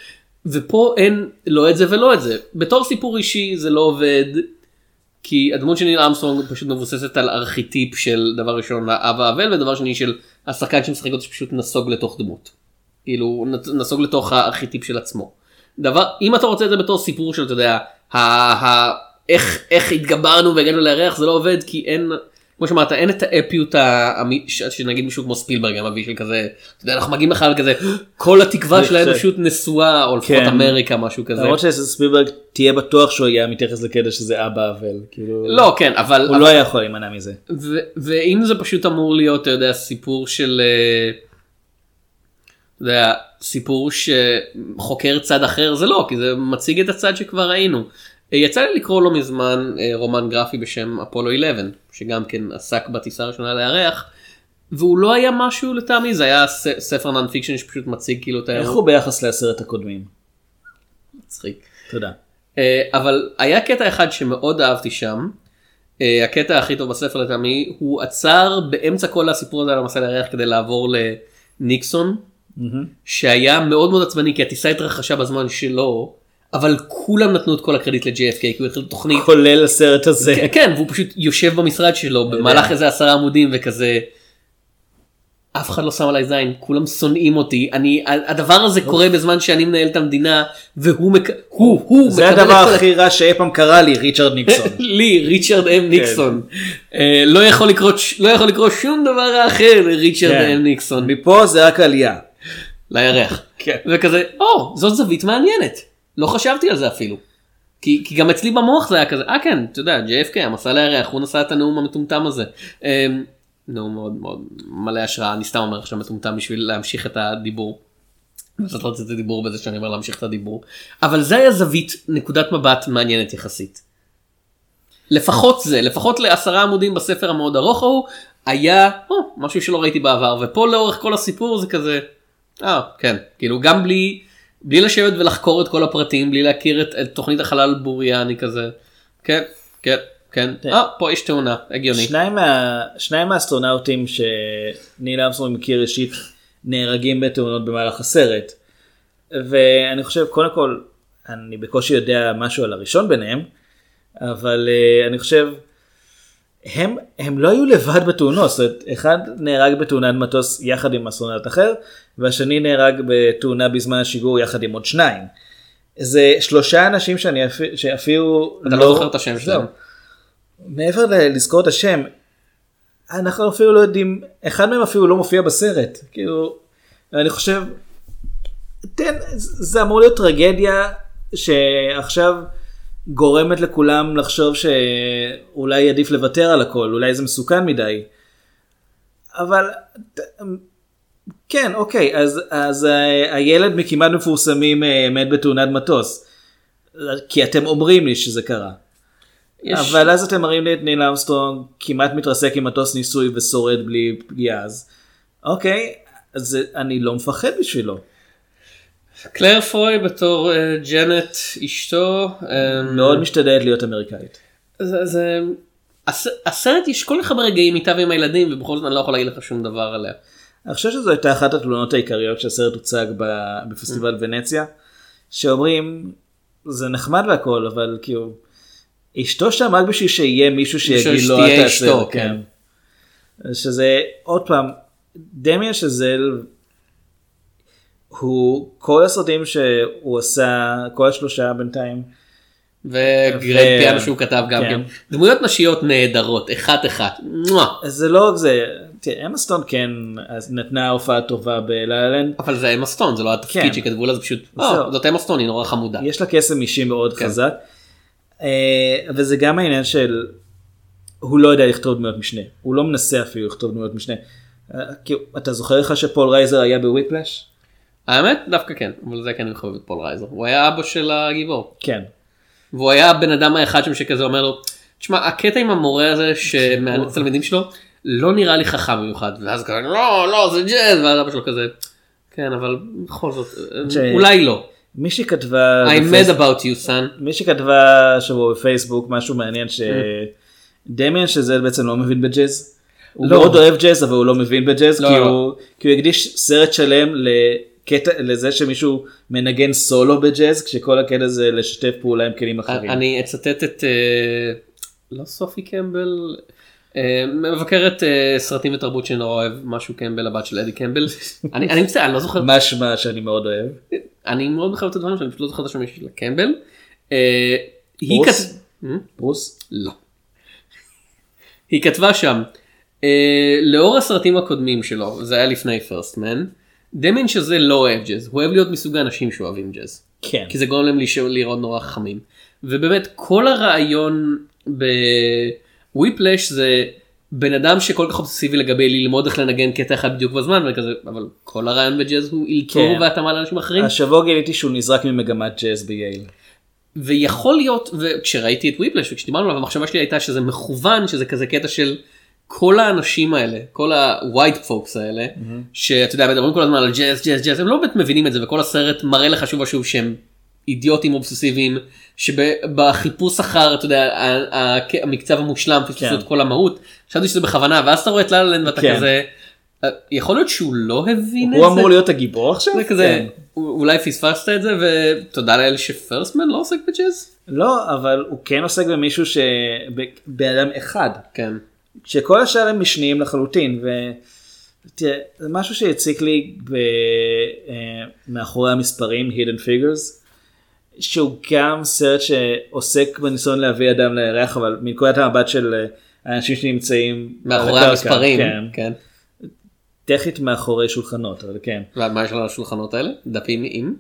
S1: ופה אין לא את זה ולא את זה בתור סיפור אישי זה לא עובד. כי הדמות של ניל אמסטרונג פשוט מבוססת על ארכיטיפ של דבר ראשון האב האבל ודבר שני של השחקן שמשחק אותו שפשוט נסוג לתוך דמות. כאילו נסוג לתוך הארכיטיפ של עצמו. דבר אם אתה רוצה את זה בתור סיפור של אתה יודע ה, ה, איך איך התגברנו והגענו לירח זה לא עובד כי אין כמו שאמרת אין את האפיות שנגיד מישהו כמו ספילברג המביא של כזה אתה יודע, אנחנו מגיעים לך וכזה כל התקווה של האנושות נשואה או לפחות
S2: כן.
S1: אמריקה משהו כזה.
S2: למרות שספילברג תהיה בטוח שהוא היה מתייחס לקטע שזה אבא אבל כאילו
S1: לא כן אבל
S2: הוא לא היה יכול להימנע מזה.
S1: ואם זה פשוט אמור להיות אתה יודע סיפור של אה, אתה יודע, סיפור שחוקר צד אחר זה לא כי זה מציג את הצד שכבר ראינו. יצא לי לקרוא לא מזמן אה, רומן גרפי בשם אפולו 11 שגם כן עסק בטיסה הראשונה לירח. והוא לא היה משהו לטעמי זה היה ספר non-fiction שפשוט מציג כאילו את
S2: איך
S1: האירוע.
S2: הוא ביחס לעשרת הקודמים?
S1: מצחיק.
S2: תודה.
S1: אה, אבל היה קטע אחד שמאוד אהבתי שם. אה, הקטע הכי טוב בספר לטעמי הוא עצר באמצע כל הסיפור הזה על המסע לירח כדי לעבור לניקסון שהיה מאוד מאוד עצבני כי הטיסה התרחשה בזמן שלו אבל כולם נתנו את כל הקרדיט ל-JFK כי הוא התחיל תוכנית
S2: כולל הסרט הזה.
S1: כן, כן והוא פשוט יושב במשרד שלו במהלך איזה עשרה עמודים וכזה. אף אחד לא שם עליי זין כולם שונאים אותי אני הדבר הזה קורה בזמן שאני מנהל את המדינה והוא מק... הוא הוא
S2: זה הדבר הכי רע שאי פעם קרה לי ריצ'רד ניקסון.
S1: לי ריצ'רד אם ניקסון אה, לא יכול לקרות ש- לא יכול לקרות שום דבר אחר לריצ'רד
S2: כן.
S1: אם ניקסון
S2: מפה זה רק עלייה.
S1: לירח
S2: כן.
S1: וכזה או זאת זווית מעניינת לא חשבתי על זה אפילו. כי, כי גם אצלי במוח זה היה כזה אה כן אתה יודע JFK המסע לירח הוא נשא את הנאום המטומטם הזה. אה, נאום מאוד מאוד מלא השראה אני סתם אומר עכשיו מטומטם בשביל להמשיך את הדיבור. לעשות לא את הדיבור בזה שאני אומר להמשיך את הדיבור אבל זה היה זווית נקודת מבט מעניינת יחסית. לפחות זה לפחות לעשרה עמודים בספר המאוד ארוך ההוא היה או, משהו שלא ראיתי בעבר ופה לאורך כל הסיפור זה כזה. אה כן כאילו גם בלי בלי לשבת ולחקור את כל הפרטים בלי להכיר את, את תוכנית החלל בוריאני כזה. כן כן כן אה, פה יש תאונה הגיוני.
S2: שניים מה- שניים מהאסטרונאוטים שניל אמסטרונג מכיר אישית נהרגים בתאונות במהלך הסרט. ואני חושב קודם כל אני בקושי יודע משהו על הראשון ביניהם אבל אה, אני חושב הם הם לא היו לבד בתאונות זאת אומרת אחד נהרג בתאונת מטוס יחד עם אסטרונאוט אחר והשני נהרג בתאונה בזמן השיגור יחד עם עוד שניים. זה שלושה אנשים שאני אפ- שאפילו
S1: אתה לא זוכר את השם. שלהם.
S2: מעבר לזכור את השם, אנחנו אפילו לא יודעים, אחד מהם אפילו לא מופיע בסרט, כאילו, אני חושב, תן, זה אמור להיות טרגדיה שעכשיו גורמת לכולם לחשוב שאולי עדיף לוותר על הכל, אולי זה מסוכן מדי. אבל כן, אוקיי, אז, אז ה- הילד מכמעט מפורסמים אה, מת בתאונת מטוס. כי אתם אומרים לי שזה קרה.
S1: יש-
S2: אבל אז אתם מראים לי את ניל אמסטרונג כמעט מתרסק עם מטוס ניסוי ושורד בלי פגיעה אז. אוקיי, אז אני לא מפחד בשבילו.
S1: קלר פוי בתור אה, ג'נט אשתו אה,
S2: מאוד משתדלת להיות אמריקאית.
S1: זה, זה... הס... הסרט יש כל כך הרבה רגעים איתה ועם הילדים ובכל זאת אני לא יכול להגיד לך שום דבר עליה.
S2: אני חושב שזו הייתה אחת התלונות העיקריות שהסרט הוצג ב- בפסטיבל ונציה, שאומרים זה נחמד והכל אבל כאילו אשתו שם רק בשביל שיהיה מישהו שיגיד לו אל תעשה, כן. שזה עוד פעם דמיאן שזל הוא כל הסרטים שהוא עשה כל השלושה בינתיים
S1: וגרג
S2: ו-
S1: פיאנו שהוא כתב גם
S2: כן.
S1: כן. דמויות נשיות נהדרות אחת אחת.
S2: זה לא רק זה תראה, אמה סטון כן נתנה הופעה טובה בלה-לה-לנד
S1: אבל זה אמה סטון זה לא התפקיד
S2: כן.
S1: שכתבו לה זה פשוט. "אה, זאת אמה סטון היא נורא חמודה.
S2: יש לה קסם אישי מאוד
S1: כן.
S2: חזק. אה, וזה גם העניין של הוא לא יודע לכתוב דמויות משנה הוא לא מנסה אפילו לכתוב דמויות משנה. אה, אתה זוכר לך שפול רייזר היה בוויפלאש?
S1: האמת דווקא כן אבל זה כן אני מחבב את פול רייזר הוא היה אבא של הגיבור
S2: כן.
S1: והוא היה הבן אדם האחד שם שכזה אומר לו תשמע הקטע עם המורה הזה שמאנץ תלמידים שלו לא נראה לי חכם במיוחד ואז כזה לא לא זה ג'אז ואז אבא שלו כזה כן אבל בכל זאת אולי לא
S2: מי שכתבה
S1: I
S2: בפייס-
S1: mad about you son
S2: מי שכתבה שבוע בפייסבוק משהו מעניין שדמיאן שזה בעצם לא מבין בג'אז. הוא
S1: לא.
S2: מאוד אוהב ג'אז אבל הוא לא מבין בג'אז
S1: לא,
S2: כי
S1: לא.
S2: הוא כי הוא הקדיש סרט שלם לקטע לזה שמישהו מנגן סולו בג'אז כשכל הקטע זה לשתף פעולה עם כלים אחרים.
S1: אני אצטט את אה, לא סופי קמבל אה, מבקרת אה, סרטים ותרבות שאני נורא אוהב משהו קמבל הבת של אדי קמבל אני אני מצטער אני לא זוכר
S2: משמע שאני מאוד אוהב.
S1: אני מאוד מחבב את הדברים שאני פשוט לא זוכר את השם של קמבל.
S2: ברוס?
S1: לא. היא כתבה שם לאור הסרטים הקודמים שלו זה היה לפני פרסט מן דמיין שזה לא אוהב ג'אז הוא אוהב להיות מסוג האנשים שאוהבים ג'אז.
S2: כן.
S1: כי זה גורם להם לראות נורא חכמים. ובאמת כל הרעיון בוויפלש זה בן אדם שכל כך אובססיבי לגבי ללמוד איך לנגן קטע אחד בדיוק בזמן וכזה אבל כל הרעיון בג'אז הוא אלתור
S2: כן.
S1: והתאמה לאנשים אחרים
S2: השבוע גיליתי שהוא נזרק ממגמת ג'אז בייל.
S1: ויכול להיות וכשראיתי את וויפלש וכשדיברנו עליו המחשבה שלי הייתה שזה מכוון שזה כזה קטע של כל האנשים האלה כל ה-white folks האלה שאתה יודע מדברים כל הזמן על ג'אז ג'אז ג'אז הם לא באמת מבינים את זה וכל הסרט מראה לך שוב ושוב שהם אידיוטים אובססיביים שבחיפוש אחר אתה יודע המקצב המושלם פספסו
S2: כן.
S1: את כל המהות חשבתי שזה בכוונה ואז אתה רואה את ללנד ואתה
S2: כן.
S1: כזה "אה, יכול להיות שהוא לא הבין את
S2: הוא
S1: זה.
S2: אמור להיות הגיבור עכשיו?
S1: זה כזה
S2: כן.
S1: אולי פספסת את זה ותודה לאל שפרסטמן לא עוסק בג'אז.
S2: לא, אבל הוא כן עוסק במישהו ש... ב- בן אדם אחד.
S1: כן.
S2: שכל השאר הם משניים לחלוטין. ו... תראה, זה משהו שהציק לי ב... אה, מאחורי המספרים, Hidden Figures, שהוא גם סרט שעוסק בניסיון להביא אדם לירח, אבל מנקודת המבט של אה, האנשים שנמצאים
S1: מאחורי
S2: הקרקע,
S1: המספרים.
S2: כן,
S1: כן.
S2: טכנית מאחורי שולחנות, אבל כן,
S1: ומה יש לנו על השולחנות האלה? דפים עם?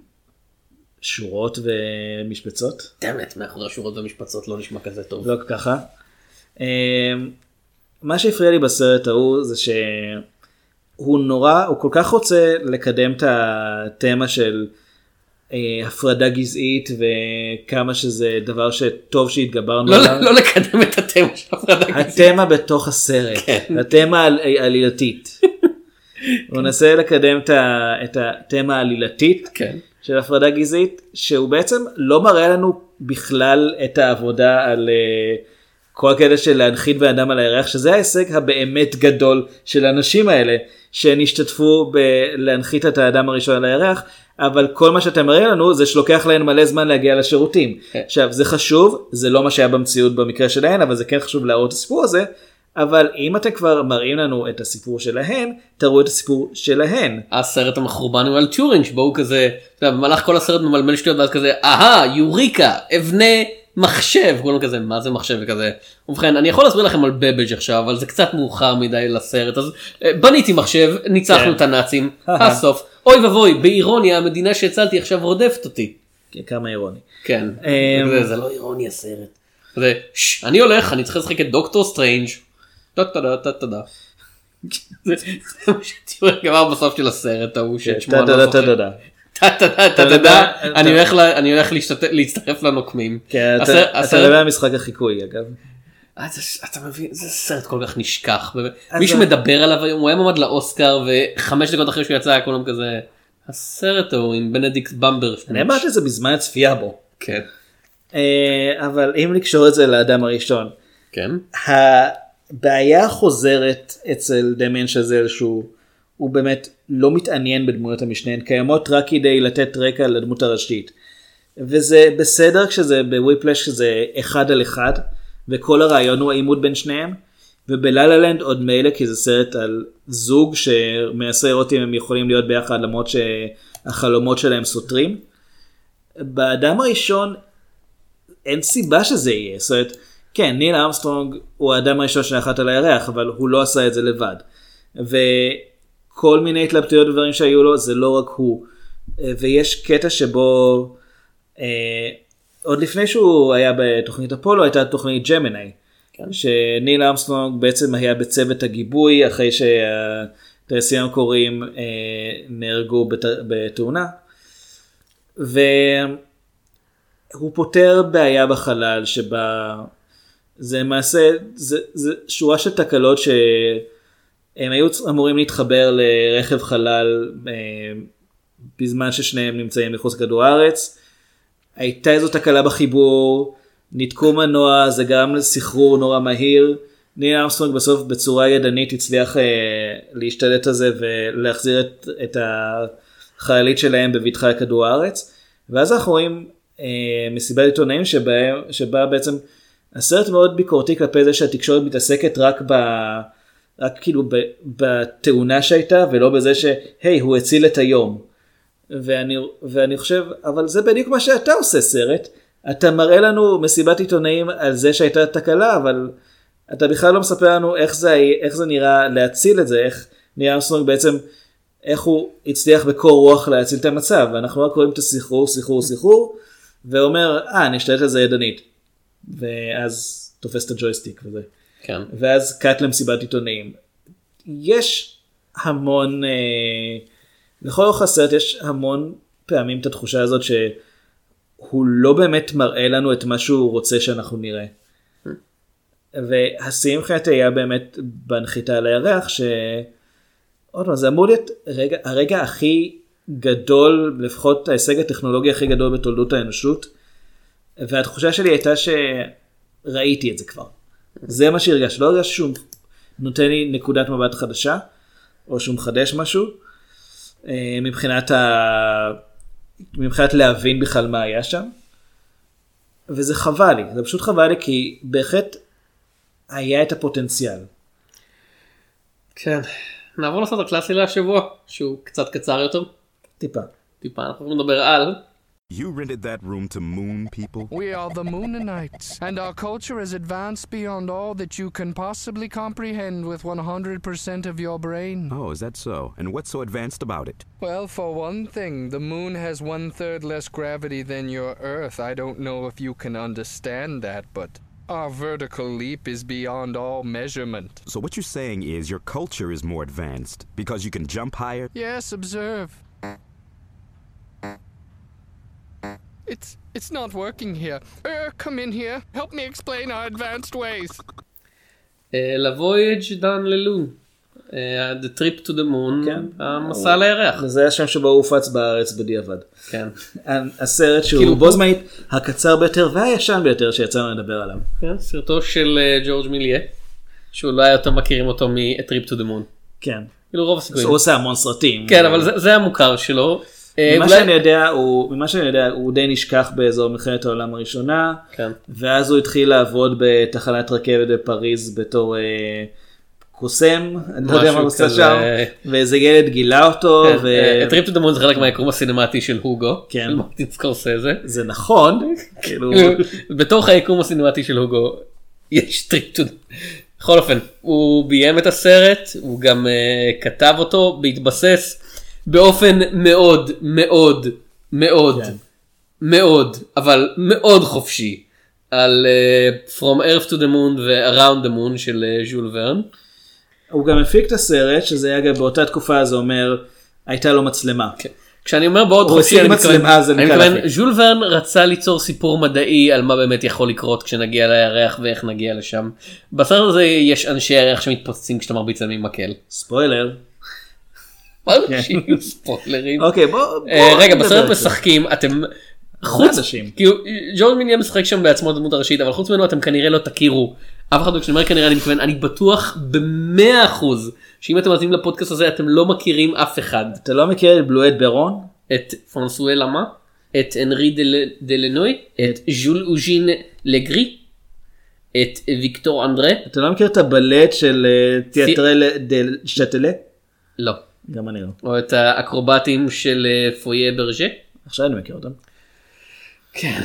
S2: שורות ומשבצות.
S1: דמת מאחורי השורות והמשפצות לא נשמע כזה טוב.
S2: לא ככה. מה שהפריע לי בסרט ההוא זה שהוא נורא, הוא כל כך רוצה לקדם את התמה של אה, הפרדה גזעית וכמה שזה דבר שטוב שהתגברנו
S1: לא-
S2: עליו.
S1: לא לקדם את התמה של הפרדה גזעית.
S2: התמה בתוך הסרט,
S1: כן.
S2: התמה העל- העלילתית. הוא מנסה לקדם את את התמה העלילתית
S1: כן.
S2: של הפרדה גזעית שהוא בעצם לא מראה לנו בכלל את העבודה על uh, כל הקטע של להנחית בן אדם על הירח שזה ההישג הבאמת גדול של האנשים האלה שהן השתתפו בלהנחית את האדם הראשון על הירח אבל כל מה שאתה מראה לנו זה שלוקח להן מלא זמן להגיע לשירותים.
S1: כן.
S2: עכשיו זה חשוב זה לא מה שהיה במציאות במקרה שלהן אבל זה כן חשוב להראות את הסיפור הזה. אבל אם אתם כבר מראים לנו את הסיפור שלהן תראו את הסיפור שלהן.
S1: הסרט המחורבן הוא על טיורינג שבו הוא כזה, אתה יודע, במהלך כל הסרט ממלמל שטויות ואז כזה, אהה, יוריקה, אבנה מחשב, כולם כזה, מה זה מחשב וכזה. ובכן, אני יכול להסביר לכם על בבג' עכשיו, אבל זה קצת מאוחר מדי לסרט, אז אה, בניתי מחשב, ניצחנו
S2: כן.
S1: את הנאצים, הסוף, אוי ואבוי, באירוניה, המדינה שהצלתי עכשיו רודפת אותי.
S2: כן, כמה אירוני.
S1: כן,
S2: אמ,
S1: זה, לא אירוני הסרט. זה, "ש, אני הולך, אני צריך לשחק את דוקטור סטרנג'. טה טה טה טה טה טה. זה מה שטיורינג אמר בסוף של הסרט ההוא שאת שמו אני לא זוכר. אני הולך להצטרף לנוקמים.
S2: כן, אתה- מדבר על משחק החיקוי אגב.
S1: אה, אתה מבין זה סרט כל כך נשכח מישהו מדבר עליו היום הוא היה מועמד לאוסקר וחמש דקות אחרי שהוא יצא כולם כזה הסרט ההוא עם בנדיקט במבר.
S2: אני אמרתי את זה בזמן הצפייה בו.
S1: כן.
S2: אה, אבל אם לקשור את זה לאדם הראשון,
S1: כן.
S2: הבעיה החוזרת אצל דמיין שזל שהוא הוא באמת לא מתעניין בדמויות המשנה, הן קיימות רק כדי לתת רקע לדמות הראשית. וזה בסדר כשזה בוויפלש שזה אחד על אחד, וכל הרעיון הוא העימות בין שניהם, ובללה לנד עוד מילא כי זה סרט על זוג שמנסה לראות אם הם יכולים להיות ביחד למרות שהחלומות שלהם סותרים. באדם הראשון אין סיבה שזה יהיה, זאת אומרת, כן, ניל ארמסטרונג הוא האדם הראשון שנחת על הירח, אבל הוא לא עשה את זה לבד. וכל מיני התלבטויות ודברים שהיו לו, זה לא רק הוא. ויש קטע שבו, אה, עוד לפני שהוא היה בתוכנית אפולו, הייתה תוכנית ג'מיני. כן. שניל ארמסטרונג בעצם היה בצוות הגיבוי אחרי שהטייסים המקוריים אה, נהרגו בת, בתאונה. והוא פותר בעיה בחלל שבה זה למעשה, זה, זה שורה של תקלות שהם היו אמורים להתחבר לרכב חלל אה, בזמן ששניהם נמצאים מחוץ לכדור הארץ. הייתה איזו תקלה בחיבור, ניתקו מנוע, זה גרם לסחרור נורא מהיר. ניל ארמסטרונג בסוף בצורה ידנית הצליח אה, להשתלט על זה ולהחזיר את, את החיילית שלהם בבטחה לכדור הארץ. ואז אנחנו רואים אה, מסיבת עיתונאים שבה, שבה בעצם הסרט מאוד ביקורתי כלפי זה שהתקשורת מתעסקת רק ב... רק כאילו בתאונה שהייתה ולא בזה שהי הוא הציל את היום. ואני, ואני חושב אבל זה בדיוק מה שאתה עושה סרט אתה מראה לנו מסיבת עיתונאים על זה שהייתה תקלה אבל אתה בכלל לא מספר לנו איך זה, איך זה נראה להציל את זה איך נראה אמסטרונג בעצם איך הוא הצליח בקור רוח להציל את המצב ואנחנו רק רואים את הסחרור סחרור סחרור ואומר אה נשתלט על זה ידנית ואז תופס את הג'ויסטיק וזה.
S1: כן.
S2: ואז קאט למסיבת עיתונאים. יש המון, אה, לכל אורך הסרט יש המון פעמים את התחושה הזאת שהוא לא באמת מראה לנו את מה שהוא רוצה שאנחנו נראה. והשיא מבחינתי היה באמת בנחיתה על הירח, ש... עוד פעם, זה אמור להיות רגע, הרגע הכי גדול, לפחות ההישג הטכנולוגי הכי גדול בתולדות האנושות. והתחושה שלי הייתה שראיתי את זה כבר. זה מה שהרגשתי, לא הרגשתי שהוא נותן לי נקודת מבט חדשה, או שהוא מחדש משהו, אה, מבחינת, ה... מבחינת להבין בכלל מה היה שם. וזה חבל לי, זה פשוט חבל לי כי בהחלט היה את הפוטנציאל.
S1: כן, נעבור לסרט הקלאסי להשבוע, שהוא קצת קצר יותר.
S2: טיפה.
S1: טיפה, אנחנו לדבר על
S8: You rented that room to moon people?
S9: We are the Moonanites, and our culture is advanced beyond all that you can possibly comprehend with 100% of your brain.
S8: Oh, is that so? And what's so advanced about it?
S9: Well, for one thing, the moon has one third less gravity than your Earth. I don't know if you can understand that, but our vertical leap is beyond all measurement.
S8: So what you're saying is your culture is more advanced because you can jump higher?
S9: Yes, observe. It's it's not working here. Er, come in here. Help me explain our advanced ways.
S1: לוויג' דן ללון. אה, The Trip to the Moon,
S2: כן.
S1: המסע לירח.
S2: זה השם שבו הוא הופץ בארץ בדיעבד.
S1: כן.
S2: הסרט שהוא
S1: כאילו-
S2: בו זמנית הקצר ביותר והישן ביותר שיצא לנו לדבר עליו.
S1: כן, סרטו של אה, ג'ורג' מיליה, שאולי יותר מכירים אותו מ-A Trip to the Moon.
S2: כן.
S1: כאילו רוב הסיכויים.
S2: הוא עושה המון סרטים.
S1: כן, אבל זה- זה המוכר שלו. אה,
S2: ממה שאני יודע הוא ממה שאני יודע הוא די נשכח באזור מלחמת העולם הראשונה
S1: כן.
S2: ואז הוא התחיל לעבוד בתחנת רכבת בפריז בתור אה, קוסם אני לא יודע מה הוא עושה. שם ואיזה ילד גילה אותו
S1: כן, אה, to the Moon זה חלק מהיקום הסינמטי של הוגו.
S2: כן.
S1: מרטין סקורסזה.
S2: זה נכון כאילו
S1: בתוך היקום הסינמטי של הוגו יש trip to בכל אופן הוא ביים את הסרט הוא גם אה, כתב אותו בהתבסס באופן מאוד מאוד מאוד
S2: כן.
S1: מאוד אבל מאוד חופשי על אה, From Earth to the Moon ו-Around the Moon של אה, ז'ול ורן.
S2: הוא גם הפיק את הסרט שזה היה גם באותה תקופה זה אומר הייתה לו מצלמה.
S1: כשאני אומר מאוד
S2: הוא
S1: חופשי אני מתכוון, אני מתכוון. ז'ול ורן רצה ליצור סיפור מדעי על מה באמת יכול לקרות כשנגיע לירח ואיך נגיע לשם. בסרט הזה יש אנשי ירח שמתפוצצים כשאתה מרביץ להם עם מקל.
S2: ספוילר.
S1: זה שיהיו ספוילרים?
S2: אוקיי בוא.
S1: אה, רגע בסרט. משחקים אתם חוץ,
S2: אנשים.
S1: כאילו ג'ון מיליאם משחק שם בעצמו את הדמות הראשית אבל חוץ ממנו אתם כנראה לא תכירו אף אחד לא כשאני אומר כנראה אני מתכוון אני בטוח במאה אחוז שאם אתם מאזינים לפודקאסט הזה אתם לא מכירים אף אחד
S2: אתה לא מכיר את בלואט ברון?
S1: את פרנסואה למה את אנרי דל- דלנוי את ז'ול אוז'ין לגרי את ויקטור אנדרה
S2: אתה לא מכיר את הבלט של אה, תיאטרל דל שטלה?
S1: לא
S2: גם אני לא.
S1: או את האקרובטים של אה, פויה ברג'ה.
S2: עכשיו אני מכיר אותם.
S1: כן.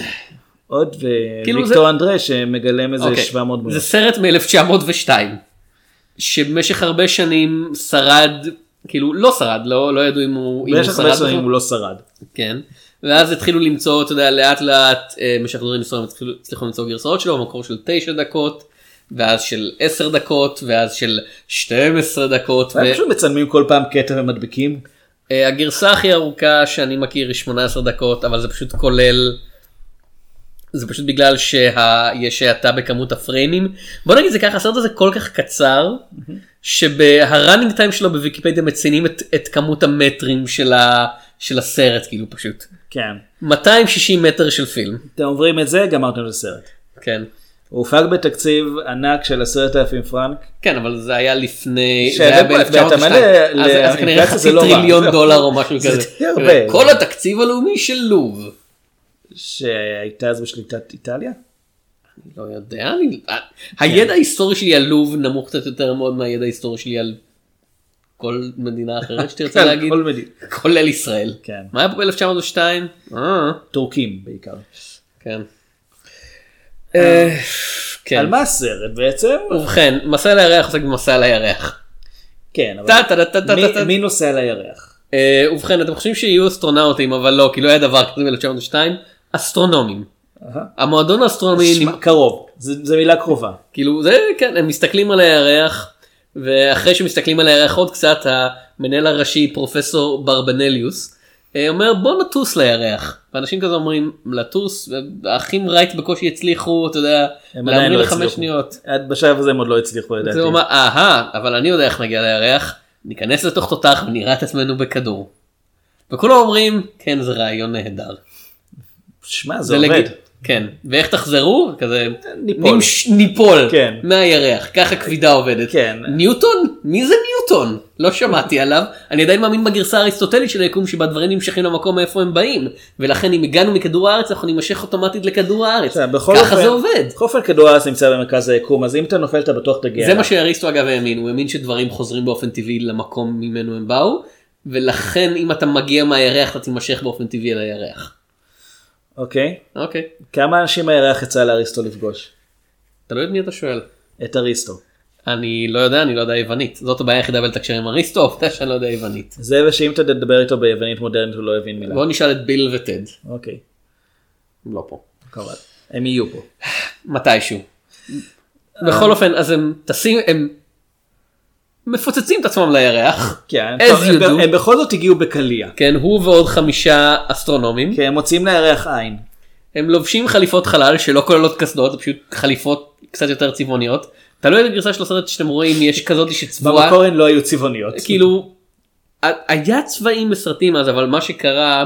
S2: עוד
S1: כאילו
S2: וויקטור
S1: זה-
S2: אנדרה שמגלם איזה
S1: אוקיי.
S2: 700 דמויות.
S1: זה סרט מ-1902 שבמשך הרבה שנים שרד כאילו לא שרד לא לא ידעו אם הוא אם הוא
S2: במשך הרבה
S1: שרד
S2: שנים. הוא לא שרד.
S1: כן. ואז התחילו למצוא אתה יודע לאט לאט אה, משחררים התחילו- הצליחו למצוא גרסאות שלו במקור של 9 דקות ואז של 10 דקות ואז של 12 דקות.
S2: הם
S1: ו-
S2: פשוט מצלמים כל פעם קטע ומדביקים.
S1: אה, הגרסה הכי ארוכה שאני מכיר היא 18 דקות אבל זה פשוט כולל. זה פשוט בגלל שיש האטה בכמות הפריימים. בוא נגיד זה ככה הסרט הזה כל כך קצר שבהראנינג טיים שלו בוויקיפדיה מציינים את, את כמות המטרים של, ה, של הסרט כאילו פשוט.
S2: כן.
S1: 260 מטר של פילם.
S2: אתם אומרים את זה גמרתם את הסרט.
S1: כן.
S2: הוא הופק בתקציב ענק של עשרת אלפים פרנק.
S1: כן אבל זה היה לפני, זה היה
S2: ואתה
S1: ב-1902,
S2: מלא
S1: אז כנראה חצי
S2: לא רע.
S1: טריליון דולר או משהו
S2: זה
S1: כזה. כל התקציב הלאומי של לוב.
S2: שהייתה אז בשליטת איטליה?
S1: לא יודע, אני... הידע ההיסטורי שלי על לוב נמוך קצת יותר מאוד מהידע ההיסטורי שלי על כל מדינה אחרת שתרצה
S2: כן,
S1: להגיד,
S2: כל מדינה.
S1: כולל ישראל.
S2: כן.
S1: מה היה פה ב-1902? אה,
S2: טורקים בעיקר.
S1: כן. אה, כן.
S2: על מה הסרט בעצם?
S1: ובכן, מסע על הירח עוסק במסע על הירח.
S2: כן, אבל מי- נוסע לירח?
S1: אה, ובכן, אתם חושבים שיהיו אסטרונאוטים, אבל לא, כי לא היה דבר כזה ב-1902. אסטרונומים. המועדון האסטרונומי
S2: קרוב, זה מילה קרובה.
S1: כאילו זה כן הם מסתכלים על הירח ואחרי שמסתכלים על הירח עוד קצת המנהל הראשי פרופסור ברבנליוס אה, אומר בוא נטוס לירח ואנשים כזה אומרים לטוס האחים רייט בקושי הצליחו אתה יודע להמריא
S2: לא
S1: לחמש. שניות.
S2: עד בשלב הזה הם עוד לא הצליחו לדעתי.
S1: זה הוא אמר אהה אבל אני יודע איך נגיע לירח ניכנס לתוך תותח ונראה את עצמנו בכדור. וכולם אומרים כן זה רעיון נהדר.
S2: שמע, זה עובד.
S1: לג- כן ואיך תחזרו כזה
S2: ניפול.
S1: נמש- ניפול
S2: כן.
S1: מהירח ככה כבידה עובדת
S2: כן.
S1: ניוטון מי זה ניוטון לא שמעתי עליו אני עדיין מאמין בגרסה האריסטוטלית של היקום שבה דברים נמשכים למקום מאיפה הם באים ולכן אם הגענו מכדור הארץ אנחנו נימשך אוטומטית לכדור הארץ ככה
S2: אופן-
S1: זה עובד
S2: בכל אופן כדור הארץ נמצא במרכז היקום, אז אם אתה נופל אתה בטוח תגיע.
S1: זה. מה שאריסטו אגב האמין הוא האמין שדברים חוזרים באופן טבעי למקום ממנו הם באו ולכן אם אתה מגיע מהירח אתה תימשך באופן טבעי אל הירח.
S2: אוקיי.
S1: אוקיי
S2: כמה אנשים מהירח יצא לאריסטו לפגוש?
S1: תלוי את מי אתה שואל.
S2: את אריסטו.
S1: אני לא יודע אני לא יודע יוונית זאת הבעיה היחידה בלתקשר עם אריסטו העובדה שאני לא יודע יוונית.
S2: זה ושאם אתה תדבר איתו ביוונית מודרנית הוא לא יבין מילה.
S1: בוא נשאל את ביל וטד.
S2: אוקיי.
S1: הם לא פה.
S2: כמובן. הם יהיו פה.
S1: מתישהו. בכל אופן אז הם טסים הם מפוצצים את עצמם לירח.
S2: כן,
S1: As
S2: טוב, הם
S1: you
S2: ב-
S1: do.
S2: הם בכל זאת הגיעו בקליע.
S1: כן הוא ועוד חמישה אסטרונומים.
S2: כי הם מוצאים לירח עין.
S1: הם לובשים חליפות חלל שלא כוללות קסדות זה פשוט חליפות קצת יותר צבעוניות. תלוי בגרסה של הסרט שאתם רואים יש כזאת שצבועה
S2: במקור הן לא היו צבעוניות.
S1: כאילו היה צבעים בסרטים אז אבל מה שקרה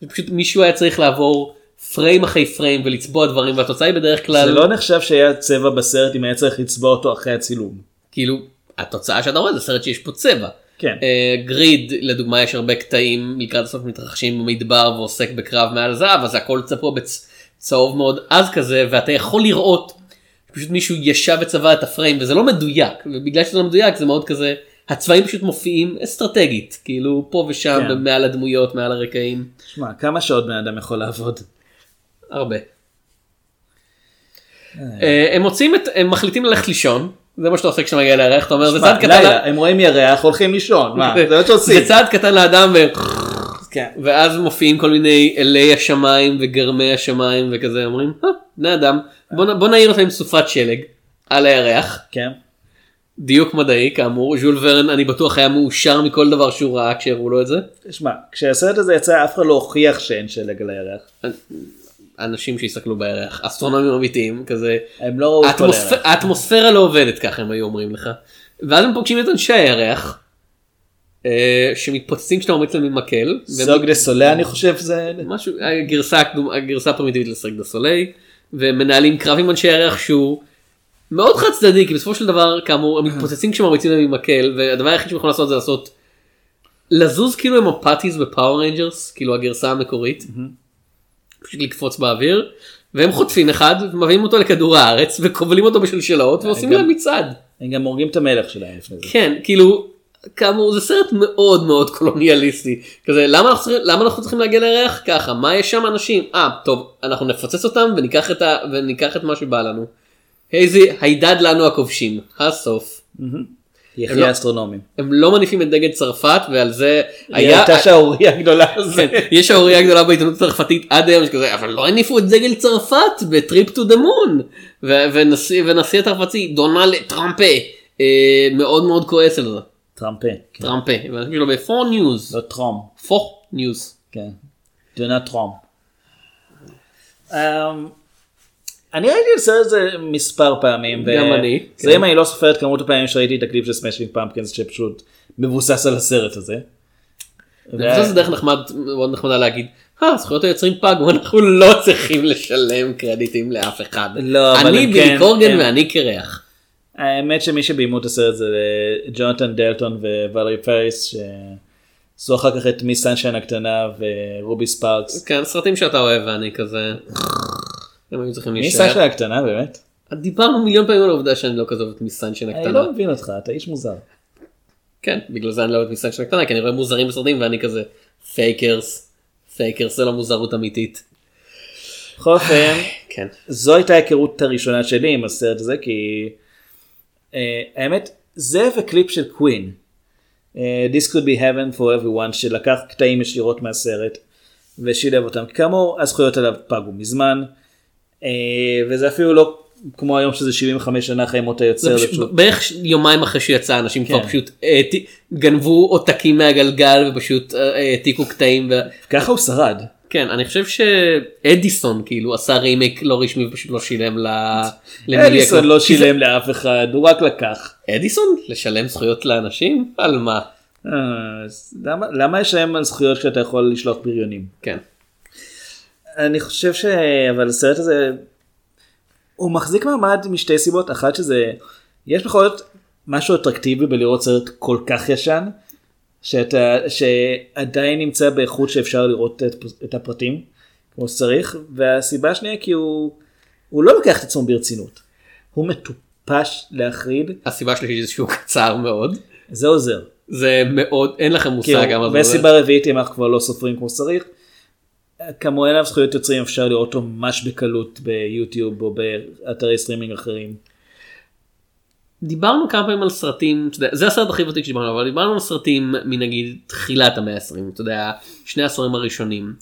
S1: זה פשוט מישהו היה צריך לעבור פריים אחרי פריים ולצבוע דברים והתוצאה היא בדרך כלל
S2: זה לא נחשב שהיה צבע בסרט אם היה צריך לצבוע אותו אחרי הצילום.
S1: כאילו התוצאה שאתה רואה זה סרט שיש פה צבע.
S2: כן.
S1: אה, גריד לדוגמה יש הרבה קטעים לקראת הסוף מתרחשים במדבר ועוסק בקרב מעל זהב אז הכל צבוע בצהוב מאוד עז כזה ואתה יכול לראות פשוט מישהו ישב וצבע את הפריים וזה לא מדויק ובגלל שזה לא מדויק זה מאוד כזה הצבעים פשוט מופיעים אסטרטגית כאילו פה ושם
S2: כן.
S1: מעל הדמויות מעל הרקעים
S2: שמע, כמה שעות בן אדם יכול לעבוד?
S1: הרבה. אה, הם מוצאים את הם מחליטים ללכת לישון זה מה שאתה עושה כשאתה מגיע לירח אתה אומר זה צעד קטן.
S2: הם רואים ירח, הולכים לישון, מה? זה מה שעושים.
S1: זה צעד קטן לאדם.
S2: כן.
S1: ואז מופיעים כל מיני אלי השמיים וגרמי השמיים וכזה אומרים "אה, בני אדם בוא, נעיר אותם סופת שלג על הירח
S2: כן.
S1: דיוק מדעי כאמור ז'ול ורן אני בטוח היה מאושר מכל דבר שהוא ראה כשהראו לו את זה.
S2: שמע, כשהסרט הזה יצא אף אחד לא הוכיח שאין שלג על הירח.
S1: אנשים שהסתכלו בירח אסטרונומים אמיתיים כזה
S2: הם לא ראו כל
S1: האטמוספ... האטמוספירה לא עובדת ככה הם היו אומרים לך. ואז הם פוגשים את אנשי הירח. אה, שמתפוצצים כשאתה מריץ להם עם מקל.
S2: סוג דה סולה אני חושב זה
S1: משהו, הגרסה, הגרסה הפרימיטיבית לסירק דה סוליי, ומנהלים קרב עם אנשי הירח שהוא מאוד חד צדדי, כי בסופו של דבר, כאמור, הם מתפוצצים כשמרביצים להם עם מקל, והדבר היחיד שהם יכולים לעשות זה לעשות, לזוז כאילו הם ה Putties ב Power Rangers, כאילו הגרסה המקורית, פשוט לקפוץ באוויר, והם חוטפים אחד, ומביאים אותו לכדור הארץ, וכובלים אותו בשלשלות, ועושים להם מצעד.
S2: הם גם הורגים את המלך שלהם לפני זה.
S1: כן, כאילו, כאמור זה סרט מאוד מאוד קולוניאליסטי. כזה, למה אנחנו, צריכים- למה אנחנו צריכים להגיע לירח? ככה, מה יש שם אנשים? אה, טוב, אנחנו נפוצץ אותם וניקח את, ה, וניקח את מה שבא לנו. איזה הידד לנו הכובשים, הסוף. הם
S2: יחי
S1: לא-
S2: האסטרונומים.
S1: הם לא מניפים את דגל צרפת ועל זה
S2: היה... הייתה שערורייה גדולה.
S1: כן, יש שערורייה גדולה בעיתונות הצרפתית עד היום שכזה אבל לא הניפו את דגל צרפת ב Trip to the Moon ונשיא הצרפתי דונלד טראמפה אה, מאוד מאוד כועס על זה.
S2: טראמפה. כן.
S1: טראמפה, והאנשים שלו בפור ניוז,
S2: לא טראם.
S1: פור ניוז.
S2: כן. דונה טראם. אני ראיתי את הסרט הזה מספר פעמים. ו-
S1: גם אני,
S2: זה
S1: כן.
S2: אם אני לא סופר את כמות הפעמים שראיתי את הקליפ של Smashing Pumpkins שפשוט מבוסס על הסרט הזה.
S1: אני חושב שזה דרך נחמד, מאוד נחמדה להגיד, אה, זכויות היוצרים פגו, אנחנו לא צריכים לשלם קרדיטים לאף אחד.
S2: לא, אבל
S1: אני
S2: הם
S1: בילי
S2: כן,
S1: קורגן ואני קרח.
S2: האמת שמי שביימו את הסרט זה ג'ונתן דייטון וואלרי פריס שעשו אחר כך את מיס סנשיין הקטנה ורובי ספארקס.
S1: כן, סרטים שאתה אוהב ואני כזה, הם היו צריכים להישאר.
S2: סנשיין הקטנה באמת?
S1: דיברנו מיליון פעמים על העובדה שאני לא כזה אוהב את
S2: אני
S1: הקטנה.
S2: לא מבין אותך אתה איש מוזר.
S1: כן, בגלל זה אני לא אוהב את מיס סנשיין הקטנה, כי אני רואה מוזרים בסרטים ואני כזה fakers, fakers זה לא מוזרות אמיתית.
S2: בכל אופן
S1: כן.
S2: זו הייתה ההיכרות הראשונה שלי עם הסרט הזה כי אה, האמת זה וקליפ של קווין. אה, This could be heaven for everyone שלקח קטעים ישירות מהסרט ושילב אותם. כאמור הזכויות עליו פגו מזמן וזה אפילו לא כמו היום שזה 75 שנה אחרי מות היוצר.
S1: בערך יומיים אחרי שיצא אנשים כבר
S2: כן.
S1: פשוט העתי- גנבו עותקים מהגלגל ופשוט אה, העתיקו קטעים.
S2: ככה הוא שרד.
S1: כן, אני חושב שאדיסון כאילו עשה רימייק לא רשמי ופשוט לא שילם ל...
S2: אדיסון. לא שילם לאף אחד הוא רק לקח.
S1: אדיסון? לשלם זכויות לאנשים? על מה?
S2: אה, למה- למה לשלם על זכויות כשאתה יכול לשלוח בריונים?
S1: כן.
S2: אני חושב ש... אבל הסרט הזה הוא מחזיק מעמד משתי סיבות אחת שזה יש בכל זאת משהו אטרקטיבי בלראות סרט כל כך ישן שאתה שעדיין נמצא באיכות שאפשר לראות את, את הפרטים כמו שצריך והסיבה השנייה כי הוא הוא לא לוקח את עצמו ברצינות. הוא מטופש להחריד
S1: הסיבה שלי זה שהוא קצר מאוד.
S2: זה עוזר.
S1: זה מאוד, אין לכם מושג
S2: כאילו,
S1: כמה זה עוזר.
S2: וסיבה רביעית אם אנחנו כבר לא סופרים כמו שצריך. כמו אין עליו זכויות יוצרים אפשר לראות אותו ממש בקלות ביוטיוב או באתרי סטרימינג אחרים.
S1: דיברנו כמה פעמים על סרטים, יודע, זה הסרט הכי ותיק שדיברנו, אבל דיברנו על סרטים מנגיד תחילת המאה ה-20, אתה יודע, שני העשורים הראשונים.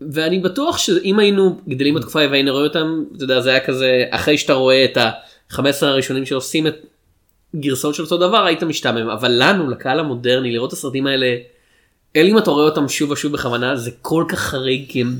S1: ואני בטוח שאם היינו גדלים בתקופה והיינו רואים אותם, אתה יודע, זה היה כזה, אחרי שאתה רואה את ה-15 הראשונים שעושים את גרסאות של אותו דבר, היית משתעמם. אבל לנו, לקהל המודרני, לראות את הסרטים האלה, אלה אם אתה רואה אותם שוב ושוב בכוונה, זה כל כך חריג, כי הם...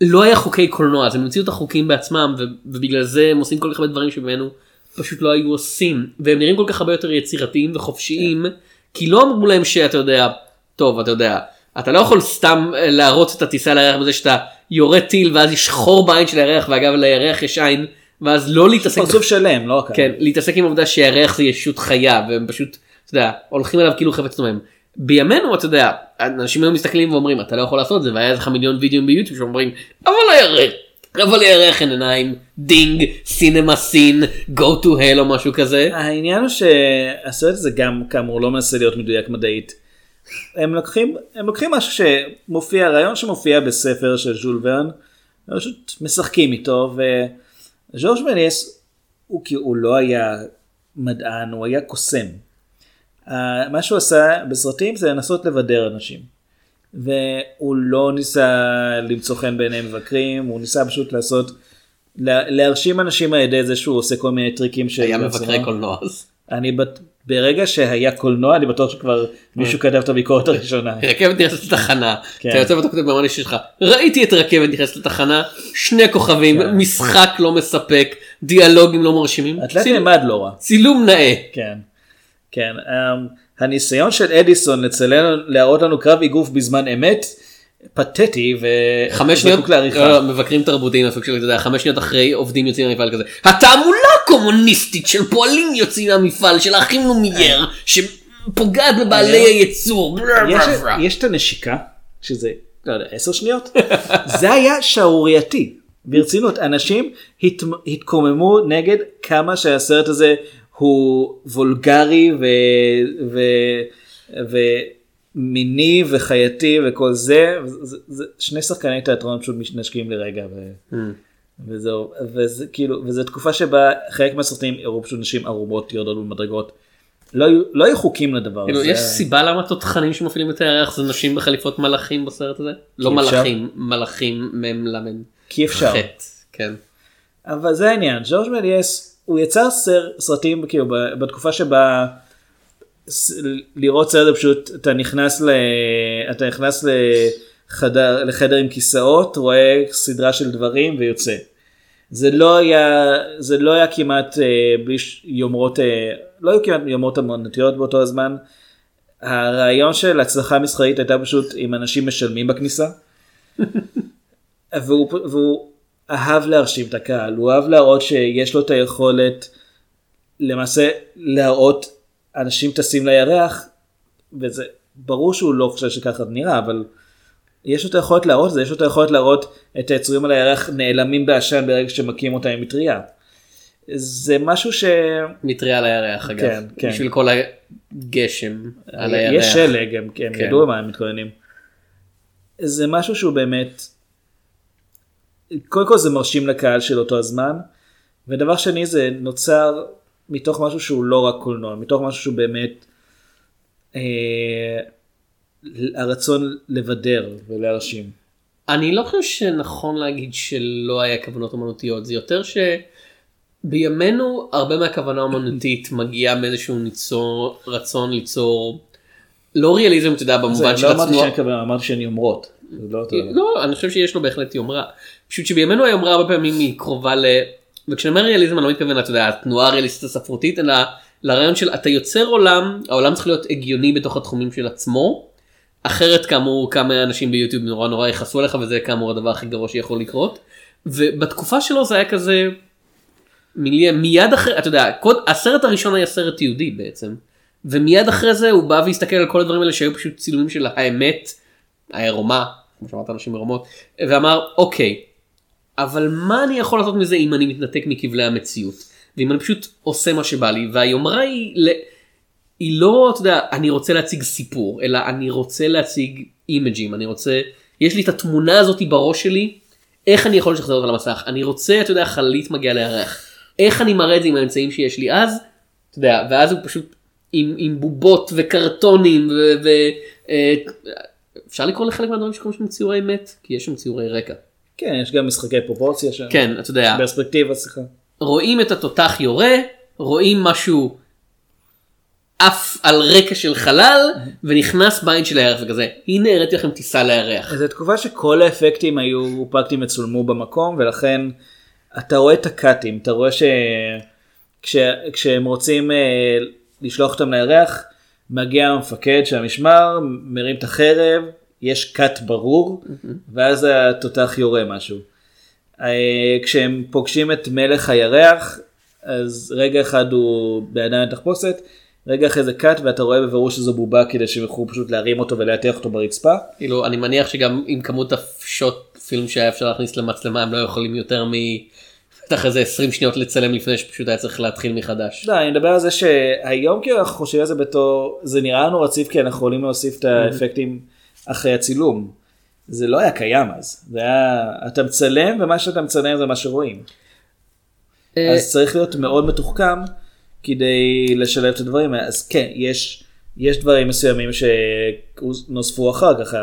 S1: לא היה חוקי קולנוע, אז הם המציאו את החוקים בעצמם, ובגלל זה הם עושים כל כך הרבה דברים שממנו פשוט לא היו עושים, והם נראים כל כך הרבה יותר יצירתיים וחופשיים, כי לא אמרו להם שאתה יודע, טוב, אתה יודע, אתה לא יכול סתם אה, להרוץ את הטיסה לירח בזה שאתה יורה טיל ואז יש חור בעין של הירח, ואגב לירח יש עין, ואז לא להתעסק,
S2: פרצוף שלם לא
S1: כן, להתעסק עם העובדה שהירח זה ישות חיה, והם פשוט, אתה יודע, הולכים עליו כאילו חפץ דומם. בימינו אתה יודע אנשים היום מסתכלים ואומרים אתה לא יכול לעשות את זה והיה לך מיליון וידאוים ביוטיוב שאומרים אבל הירח אבל הירח אין עיניים ding CinemaSins go to hell או משהו כזה.
S2: העניין הוא שהסרט הזה גם כאמור לא מנסה להיות מדויק מדעית. הם לוקחים הם לוקחים משהו שמופיע רעיון שמופיע בספר של ז'ול ורן. הם פשוט משחקים איתו וז'ורז' מלייס הוא כאילו הוא לא היה מדען הוא היה קוסם. אה, מה שהוא עשה בסרטים זה לנסות לבדר אנשים. והוא לא ניסה למצוא חן בעיני מבקרים הוא ניסה פשוט לעשות לה- להרשים אנשים על ידי זה שהוא עושה כל מיני טריקים
S1: היה. מבקרי קולנוע אז.
S2: אני בט... ברגע שהיה קולנוע אני בטוח שכבר מישהו כתב את הביקורת הראשונה.
S1: רכבת נכנסת לתחנה,
S2: כן.
S1: אתה יוצא ואתה כותב במאני שלך, ראיתי את רכבת נכנסת לתחנה, שני כוכבים,
S2: כן.
S1: משחק לא מספק, דיאלוגים לא מרשימים, ציל-
S2: נעמד לא רע.
S1: צילום נאה.
S2: כן. כן. Um, הניסיון של אדיסון לצלם, להראות לנו קרב אגרוף בזמן אמת, פתטי
S1: חמש שניות,
S2: לעריכה.
S1: לא, לא, מבקרים תרבותיים, אפילו אתה יודע, חמש שניות אחרי עובדים יוצאים מהמפעל כזה, התעמולה הקומוניסטית של פועלים יוצאים מהמפעל של האחים לומייר, שפוגעת בבעלי הייצור.
S2: יש, יש את הנשיקה, שזה, לא יודע, עשר שניות, זה היה שערורייתי, ברצינות, אנשים הת, התקוממו נגד כמה שהסרט הזה הוא וולגרי ו, ו, ומיני וחייתי וכל זה, זה, זה שני שחקני תיאטרון פשוט מתנשקים לרגע. ו... וזהו, וזה כאילו, וזו תקופה שבה חלק מהסרטים הראו פשוט נשים ערומות יורדות במדרגות. לא לא היו חוקים לדבר
S1: כאילו,
S2: הזה.
S1: יש סיבה למה תותחנים שמפעילים את הירח זה נשים בחליפות מלאכים בסרט הזה? לא. מלאכים, מלאכים מ"ם למ"ם.
S2: כי אפשר.
S1: חטא, כן.
S2: אבל זה העניין, ג'ורג' מליאס הוא יצר סר, סרטים כאילו בתקופה שבה ס- לראות סרט זה פשוט אתה נכנס ל... אתה נכנס לחדר, לחדר עם כיסאות רואה סדרה של דברים ויוצא. זה לא היה זה לא היה כמעט אה, בלי ש- יומרות אה, לא היו כמעט יומרות אמנותיות באותו הזמן. הרעיון של הצלחה מסחרית הייתה פשוט אם אנשים משלמים בכניסה. והוא, והוא אהב להרשים את הקהל, הוא אהב להראות שיש לו את היכולת למעשה להראות אנשים טסים לירח, וזה ברור שהוא לא חושב שככה זה נראה, אבל יש לו את היכולת להראות את זה, יש לו את היכולת להראות את היצורים על הירח נעלמים בעשן ברגע שמכים אותם עם מטריה. זה משהו ש...
S1: מטריה על הירח אגב.
S2: כן, כן.
S1: בשביל כל הגשם על הירח.
S2: יש שלג, הם, הם
S1: כן.
S2: ידעו למה הם מתכוננים. זה משהו שהוא באמת, קודם כל זה מרשים לקהל של אותו הזמן, ודבר שני זה נוצר מתוך משהו שהוא לא רק קולנוע, מתוך משהו שהוא באמת אה, הרצון לבדר ולהרשים.
S1: אני לא חושב שנכון להגיד שלא היה כוונות אמנותיות, זה יותר שבימינו הרבה מהכוונה האמנותית מגיעה מאיזשהו ניצור, רצון ליצור, לא ריאליזם אתה יודע במובן של
S2: לא אמרתי
S1: עצמו,
S2: שאני כוונה, אמרתי שהן יומרות. לא דבר.
S1: לא אני חושב שיש לו בהחלט יומרה, פשוט שבימינו היומרה הרבה פעמים היא קרובה ל... וכשאני אומר ריאליזם אני לא מתכוון אתה יודע התנועה הריאליסטית הספרותית אלא לרעיון של אתה יוצר עולם העולם צריך להיות הגיוני בתוך התחומים של עצמו. אחרת כאמור כמה אנשים ביוטיוב נורא נורא יכעסו עליך וזה כאמור הדבר הכי גרוע שיכול לקרות. ובתקופה שלו זה היה כזה מילי- מיד אחרי אתה יודע קוד, הסרט הראשון היה סרט יהודי בעצם ומיד אחרי זה הוא בא והסתכל על כל הדברים האלה שהיו פשוט צילומים של האמת העירומה כמו שאמרת אנשים עירומות ואמר אוקיי אבל מה אני יכול לעשות מזה אם אני מתנתק מכבלי המציאות? ואם אני פשוט עושה מה שבא לי? והיומרה היא. ל... היא לא, אתה יודע, אני רוצה להציג סיפור, אלא אני רוצה להציג אימג'ים, אני רוצה, יש לי את התמונה הזאתי בראש שלי, איך אני יכול לשחזר אותה למסך, אני רוצה, אתה יודע, חללית מגיעה לירח, איך אני מראה את זה עם האמצעים שיש לי? אז, אתה יודע, ואז הוא פשוט עם, עם בובות וקרטונים, ו... ו אה, אפשר לקרוא לחלק מהדברים שקוראים שם ציורי מת? כי יש שם ציורי רקע.
S2: כן, יש גם משחקי פרופורציה שם.
S1: כן, אתה יודע,
S2: פרספקטיבה, סליחה.
S1: רואים את התותח יורה, רואים משהו עף על רקע של חלל, ונכנס בעין של הירח וכזה, הנה הראיתי לכם טיסה לירח.
S2: זו תקופה שכל האפקטים היו פרקטיים וצולמו במקום ולכן אתה רואה את הקאטים אתה רואה שכשהם רוצים אה, לשלוח אותם לירח מגיע המפקד של המשמר מרים את החרב יש קאט ברור ואז התותח יורה משהו. אה, כשהם פוגשים את מלך הירח אז רגע אחד הוא בידיים תחפושת רגע אחרי זה קאט ואתה רואה בבירור שזו בובה כדי שהם יוכלו פשוט להרים אותו ולהטיח אותו ברצפה.
S1: כאילו, אני מניח שגם עם כמות השוט פילם שהיה אפשר להכניס למצלמה, הם לא יכולים יותר מ... בטח איזה 20 שניות לצלם לפני שפשוט היה צריך להתחיל מחדש.
S2: לא, אני מדבר על זה שהיום כאילו אנחנו חושבים על זה בתור, זה נראה לנו רציף כי אנחנו יכולים להוסיף את האפקטים אחרי הצילום. זה לא היה קיים אז, זה היה, אתה מצלם ומה שאתה מצלם זה מה שרואים.
S1: אה,
S2: אז צריך להיות מאוד מתוחכם כדי לשלב את הדברים. אז כן, יש, יש דברים מסוימים שנוספו אחר כך,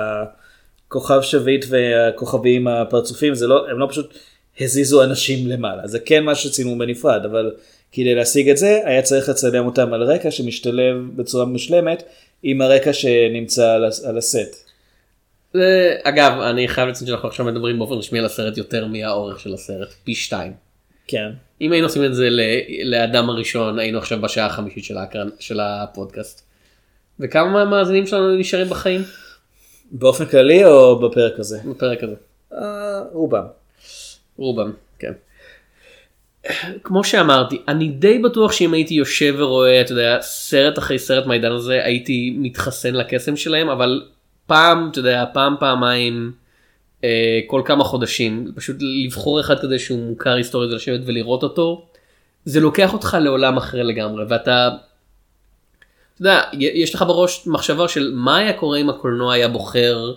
S2: הכוכב שביט והכוכבים הפרצופים, זה לא, הם לא פשוט הזיזו אנשים למעלה, זה כן מה שצילמו בנפרד, אבל כדי להשיג את זה היה צריך לצלם אותם על רקע שמשתלב בצורה מושלמת עם הרקע שנמצא על, על הסט.
S1: זה- אגב, אני חייב לציין שאנחנו עכשיו מדברים באופן רשמי על הסרט יותר מהאורך של הסרט, פי שתיים.
S2: כן.
S1: אם היינו עושים את זה ל- לאדם הראשון, היינו עכשיו בשעה החמישית של, ההקרן, של הפודקאסט. וכמה מהמאזינים שלנו נשארים בחיים
S2: באופן כללי או בפרק הזה?
S1: בפרק הזה?
S2: אה, רובם.
S1: רובם, כן. כמו שאמרתי, אני די בטוח שאם הייתי יושב ורואה, אתה יודע, סרט אחרי סרט מהעידן הזה, הייתי מתחסן לקסם שלהם, אבל פעם, אתה יודע, פעם, פעמיים, אה, כל כמה חודשים, פשוט לבחור אחד כזה שהוא מוכר היסטורית ולשבת ולראות אותו, זה לוקח אותך לעולם אחר לגמרי, ואתה, אתה יודע, יש לך בראש מחשבה של מה היה קורה אם הקולנוע היה בוחר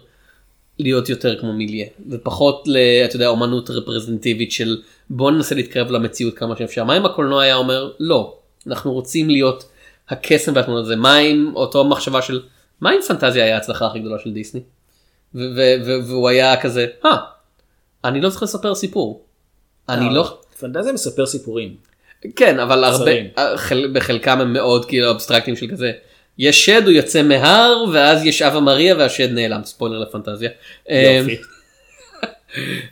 S1: להיות יותר כמו מיליה ופחות ל... אתה יודע, אומנות רפרזנטיבית של בוא ננסה להתקרב למציאות כמה שאפשר. מה אם הקולנוע היה אומר לא, אנחנו רוצים להיות הקסם והתמונות הזה, מה אם אותו מחשבה של מה אם פנטזיה היה ההצלחה הכי גדולה של דיסני? והוא היה כזה, אה, אני לא צריך לספר סיפור. אני לא...
S2: פנטזיה מספר סיפורים.
S1: כן, אבל הרבה. חל- בחלקם הם מאוד כאילו אבסטרקטים של כזה. יש שד, הוא יוצא מהר, ואז יש אבה מריה והשד נעלם, ספוילר לפנטזיה.
S2: יופי.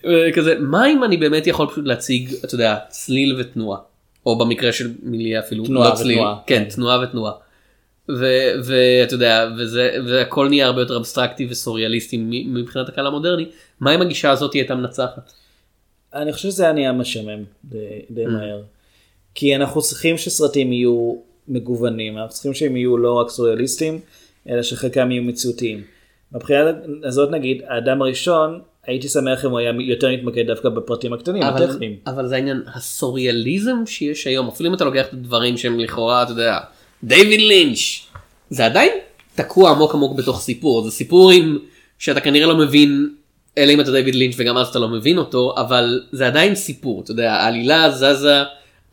S1: אה, כזה, מה אם אני באמת יכול פשוט להציג, אתה יודע, צליל ותנועה, או במקרה של מיליה אפילו,
S2: תנועה
S1: לא צליל,
S2: ותנועה.
S1: כן, תנועה ותנועה. ואתה יודע, וזה, והכל נהיה הרבה יותר אבסטרקטי וסוריאליסטי מבחינת הקהל המודרני, מה אם הגישה הזאת הייתה מנצחת?
S2: אני חושב שזה היה נהיה משעמם די, די מהר. כי אנחנו צריכים שסרטים יהיו מגוונים, אנחנו צריכים שהם יהיו לא רק סוריאליסטים, אלא שחלקם יהיו מציאותיים. מבחינה הזאת נגיד, האדם הראשון, הייתי שמח אם הוא היה יותר מתמקד דווקא בפרטים הקטנים,
S1: אבל,
S2: הטכניים.
S1: אבל זה העניין, הסוריאליזם שיש היום, אפילו אם אתה לוקח את הדברים שהם לכאורה, אתה יודע, דיוויד לינץ', זה עדיין תקוע עמוק עמוק בתוך סיפור, זה סיפור עם, שאתה כנראה לא מבין, אלא אם אתה דיוויד לינץ' וגם אז אתה לא מבין אותו, אבל זה עדיין סיפור, אתה יודע, העלילה זזה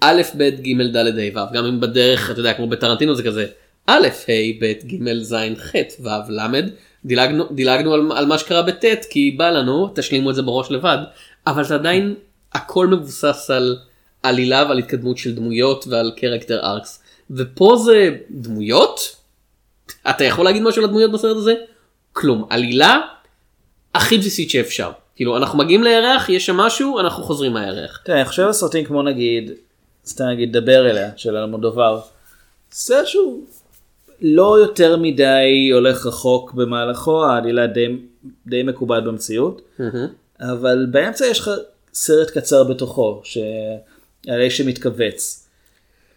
S1: א', ב', ג', ד', ה', ו', גם אם בדרך, אתה יודע, כמו בטרנטינו זה כזה, א', ה', ב', ג', ז', ח', ו', ל', דילגנו, דילגנו על, על מה שקרה בט' כי בא לנו, תשלימו את זה בראש לבד, אבל זה עדיין, הכל מבוסס על עלילה ועל התקדמות של דמויות ועל קרקטר ארקס, ופה זה דמויות? אתה יכול להגיד משהו על הדמויות בסרט הזה? כלום, עלילה הכי בסיסית שאפשר. כאילו, אנחנו מגיעים לירח, יש שם משהו, אנחנו חוזרים מהירח.
S2: תראה, אני חושב על סרטים כמו נגיד, סתם נגיד דבר אליה של אלמודובר, סרט שהוא לא יותר מדי הולך רחוק במהלכו, העלילה די, די מקובעת במציאות, אבל באמצע יש לך סרט קצר בתוכו, שעלי שמתכווץ.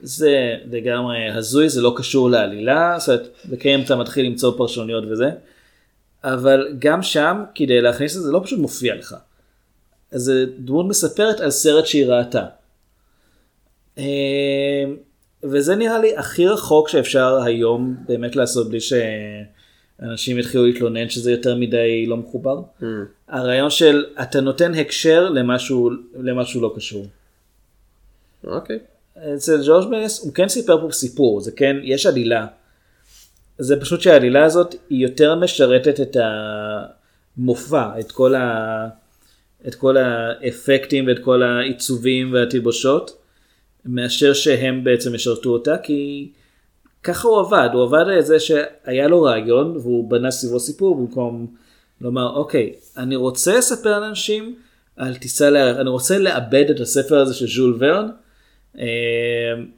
S2: זה לגמרי הזוי, זה לא קשור לעלילה, זאת אומרת, וכן אתה מתחיל למצוא פרשנויות וזה, אבל גם שם, כדי להכניס את זה, לא פשוט מופיע לך. אז זה דמות מספרת על סרט שהיא ראתה. אה, וזה נראה לי הכי רחוק שאפשר היום באמת לעשות בלי שאנשים יתחילו להתלונן שזה יותר מדי לא מחובר. הרעיון של אתה נותן הקשר למשהו, למשהו לא קשור.
S1: אוקיי.
S2: אצל ג'ורג' מלס הוא כן סיפר פה סיפור, זה כן, יש עלילה. זה פשוט שהעלילה הזאת היא יותר משרתת את המופע, את כל, ה... את כל האפקטים ואת כל העיצובים והתלבושות, מאשר שהם בעצם ישרתו אותה, כי ככה הוא עבד, הוא עבד על זה שהיה לו רעיון והוא בנה סביבו סיפור במקום לומר אוקיי, אני רוצה לספר לאנשים על טיסה לירח, אני רוצה לעבד את הספר הזה של ז'ול ורן, אה,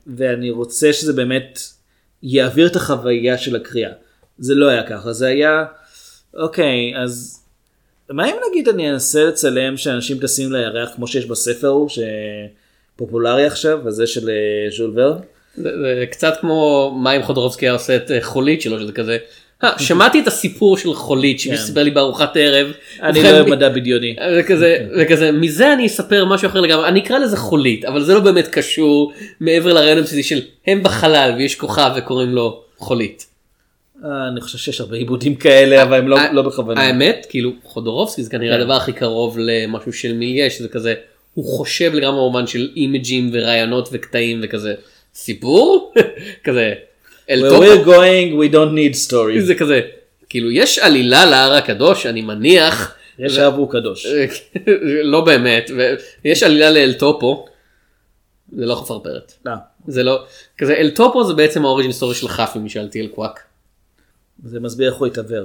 S2: ואני רוצה שזה באמת יעביר את החוויה של הקריאה. זה לא היה ככה, זה היה, אוקיי, אז מה אם נגיד אני אנסה לצלם שאנשים טסים לירח כמו שיש בספר הוא, שפופולרי עכשיו, וזה של אה, ז'ול ורן?
S1: זה, זה קצת כמו מה אם חודרובסקי היה עושה את אה, חולית שלו, שזה כזה, "אה, שמעתי את הסיפור של חולית שמישהו סיפר לי בארוחת ערב.
S2: אני לא אוהב מדע בדיוני.
S1: וכזה, מזה אני אספר משהו אחר לגמרי, אני אקרא לזה חולית, אבל זה לא באמת קשור מעבר לרעיון הבסיסי של הם בחלל ויש כוכב וקוראים לו חולית.
S2: אני חושב שיש הרבה עיבודים כאלה, אבל הם לא- לא בכוונה.
S1: האמת, כאילו חודורובסקי זה כנראה
S2: כן.
S1: הדבר הכי קרוב למשהו של מיליה, שזה כזה, הוא חושב לגמרי במובן של אימג'ים ורעיונות וקטעים וכזה, סיפור? כזה, אל
S2: Where we're going, we don't need stories.
S1: זה כזה, כאילו יש עלילה להר הקדוש, אני מניח,
S2: יש אב הוא קדוש.
S1: לא באמת, ויש עלילה לאל טופו, זה לא חפרפרת.
S2: לא,
S1: זה לא, כזה אל טופו זה בעצם ה origin story של חפי משאלתיאל קוואק.
S2: זה מסביר איך הוא התעוור.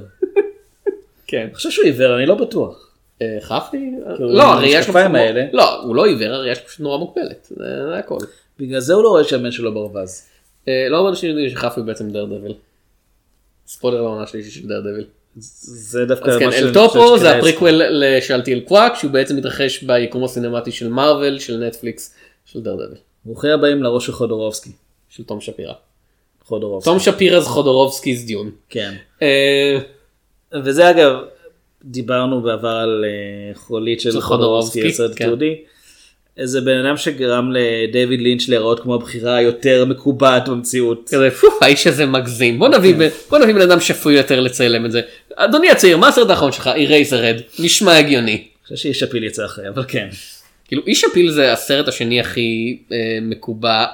S1: כן.
S2: אני חושב שהוא עיוור, אני לא בטוח.
S1: אה, חפי?
S2: כאילו,
S1: לא, שלו
S2: המשקפיים
S1: פשוט
S2: האלה.
S1: לא, הוא לא עיוור, הראייה שלו פשוט נורא מוגבלת, זה הכל.
S2: בגלל זה הוא לא רואה שהבן שלו ברווז.
S1: אה, לא הרבה אנשים יודעים שחפי הוא בעצם דרדביל. ספוילר לעונה שלישית של דרדביל.
S2: זה דווקא
S1: אז כן,
S2: משהו
S1: אל
S2: שאני
S1: טופו
S2: חושב
S1: זה הפריקוול לשאלתיאל קוואק שהוא בעצם מתרחש ביקום הסינמטי של מארוול של נטפליקס של דרדביל
S2: ברוכים הבאים לראש של חודורובסקי.
S1: של תום שפירא.
S2: חודורובסקי.
S1: תום שפירא זה Jodorowsky's Dune.
S2: כן.
S1: אה,
S2: וזה אגב, דיברנו בעבר על אה, חולית של חודורובסקי, הסרט
S1: כן.
S2: תיעודי. איזה בן אדם שגרם לדייוויד לינץ' להיראות כמו הבחירה היותר מקובעת במציאות.
S1: כזה פו האיש הזה מגזים בוא נביא ב- בוא נביא בן אדם שפוי יותר לצלם את זה. אדוני הצעיר מה הסרט האחרון שלך אירייזרד נשמע הגיוני.
S2: אני חושב שאיש הפיל יצא אחרי, אבל כן.
S1: כאילו איש הפיל זה הסרט השני הכי אה, מקובע